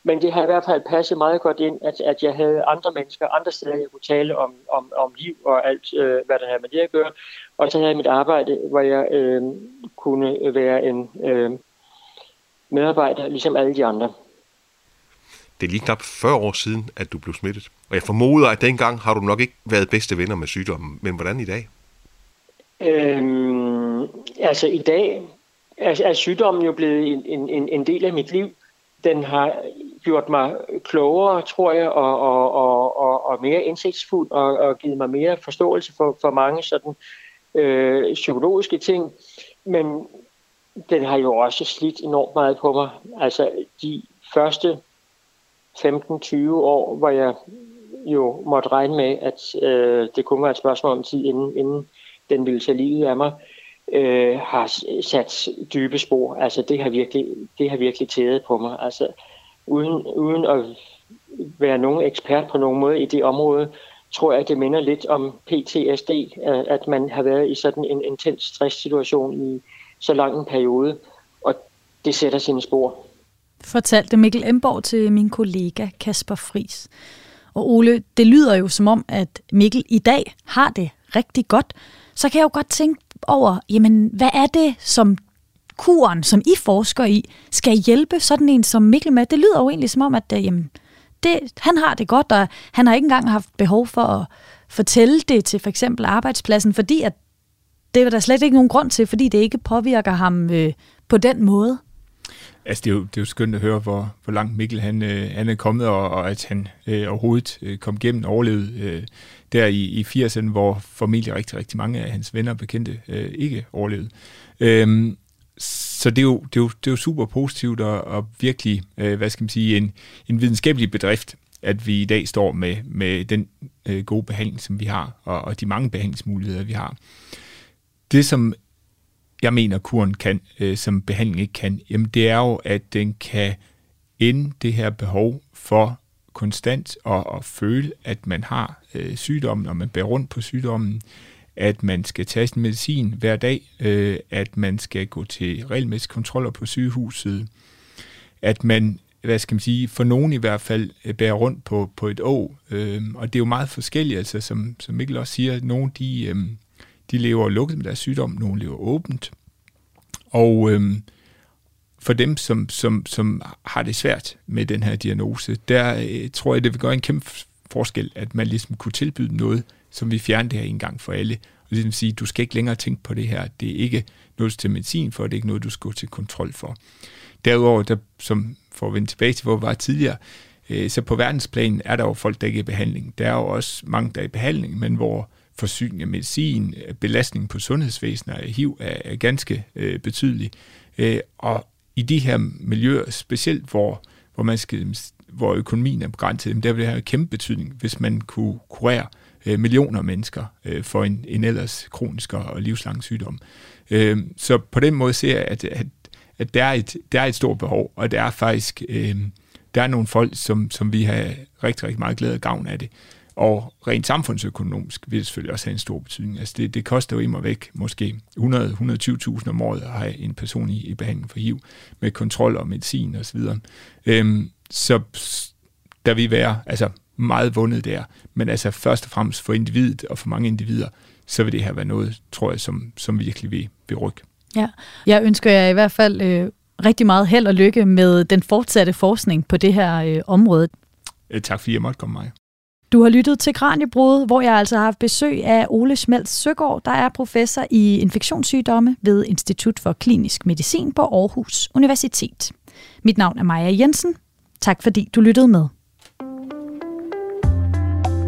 Men det har i hvert fald passet meget godt ind, at, at jeg havde andre mennesker, andre steder, jeg kunne tale om, om, om liv og alt, øh, hvad der havde med det at gøre. Og så havde jeg mit arbejde, hvor jeg øh, kunne være en øh, medarbejder, ligesom alle de andre. Det er lige knap 40 år siden, at du blev smittet. Og jeg formoder, at dengang har du nok ikke været bedste venner med sygdommen. Men hvordan i dag? Øhm, altså i dag er, er sygdommen jo blevet en, en, en del af mit liv. Den har gjort mig klogere, tror jeg, og, og, og, og, og mere indsigtsfuld, og, og givet mig mere forståelse for, for mange sådan øh, psykologiske ting. Men den har jo også slidt enormt meget på mig. Altså de første 15-20 år, hvor jeg jo måtte regne med, at øh, det kunne være et spørgsmål om tid, inden, inden den ville tage livet af mig, øh, har sat dybe spor. Altså det har virkelig, det har virkelig tædet på mig. Altså uden, uden at være nogen ekspert på nogen måde i det område, tror jeg, at det minder lidt om PTSD, at man har været i sådan en intens stresssituation i så lang en periode, og det sætter sine spor. Fortalte Mikkel Emborg til min kollega Kasper Fris. Og Ole, det lyder jo som om, at Mikkel i dag har det rigtig godt. Så kan jeg jo godt tænke over, jamen, hvad er det, som kuren, som I forsker i, skal hjælpe sådan en som Mikkel med? Det lyder jo egentlig som om, at øh, jamen, det, han har det godt, og han har ikke engang haft behov for at fortælle det til for eksempel arbejdspladsen, fordi at det er der slet ikke nogen grund til, fordi det ikke påvirker ham øh, på den måde. Altså, det er jo, det er jo skønt at høre, hvor, hvor langt Mikkel han, øh, han er kommet, og, og at han øh, overhovedet øh, kom igennem og overlevede øh, der i, i 80'erne, hvor formentlig rigtig, rigtig mange af hans venner og bekendte øh, ikke overlevede. Øhm, så det er, jo, det, er jo, det er jo super positivt og, og virkelig, øh, hvad skal man sige, en, en videnskabelig bedrift, at vi i dag står med, med den øh, gode behandling, som vi har, og, og de mange behandlingsmuligheder, vi har. Det, som jeg mener, kuren kan, øh, som behandling ikke kan, jamen det er jo, at den kan ende det her behov for konstant at, at føle, at man har øh, sygdommen, og man bærer rundt på sygdommen, at man skal tage sin medicin hver dag, øh, at man skal gå til regelmæssige kontroller på sygehuset, at man, hvad skal man sige, for nogen i hvert fald øh, bærer rundt på, på et å, øh, og det er jo meget forskelligt, altså som, som Mikkel også siger, at nogle de, øh, de lever lukket med deres sygdom, nogle lever åbent, og øh, for dem, som, som, som har det svært med den her diagnose, der øh, tror jeg, det vil gøre en kæmpe forskel, at man ligesom kunne tilbyde noget, som vi fjerne det her en gang for alle. Og ligesom sige, du skal ikke længere tænke på det her. Det er ikke noget, du til medicin for, det er ikke noget, du skal gå til kontrol for. Derudover, der, som for at vende tilbage til, hvor vi var tidligere, øh, så på verdensplan er der jo folk, der ikke er i behandling. Der er jo også mange, der er i behandling, men hvor forsyning af medicin, øh, belastning på sundhedsvæsenet og HIV er, er ganske øh, betydelig. Øh, og i de her miljøer, specielt hvor, hvor, man skal, hvor økonomien er begrænset, der vil det have kæmpe betydning, hvis man kunne kurere øh, Øh, millioner af mennesker øh, for en, en ellers kronisk og livslang sygdom. Øh, så på den måde ser jeg, at, at, at der, er et, der er et stort behov, og der er faktisk øh, der er nogle folk, som, som vi har rigtig, rigtig meget glæde og gavn af det. Og rent samfundsøkonomisk vil det selvfølgelig også have en stor betydning. Altså det, det koster jo immer væk måske 100-120.000 om året at have en person i, i behandling for HIV med kontrol og medicin osv. Øhm, så der vil være altså meget vundet der. Men altså først og fremmest for individet og for mange individer, så vil det her være noget, tror jeg, som, som virkelig vil, vil rykke. Ja, jeg ønsker jer i hvert fald øh, rigtig meget held og lykke med den fortsatte forskning på det her øh, område. Tak fordi jeg måtte komme mig. Du har lyttet til Kranjebrud, hvor jeg altså har haft besøg af Ole Schmeltz Søgaard, der er professor i infektionssygdomme ved Institut for Klinisk Medicin på Aarhus Universitet. Mit navn er Maja Jensen. Tak fordi du lyttede med.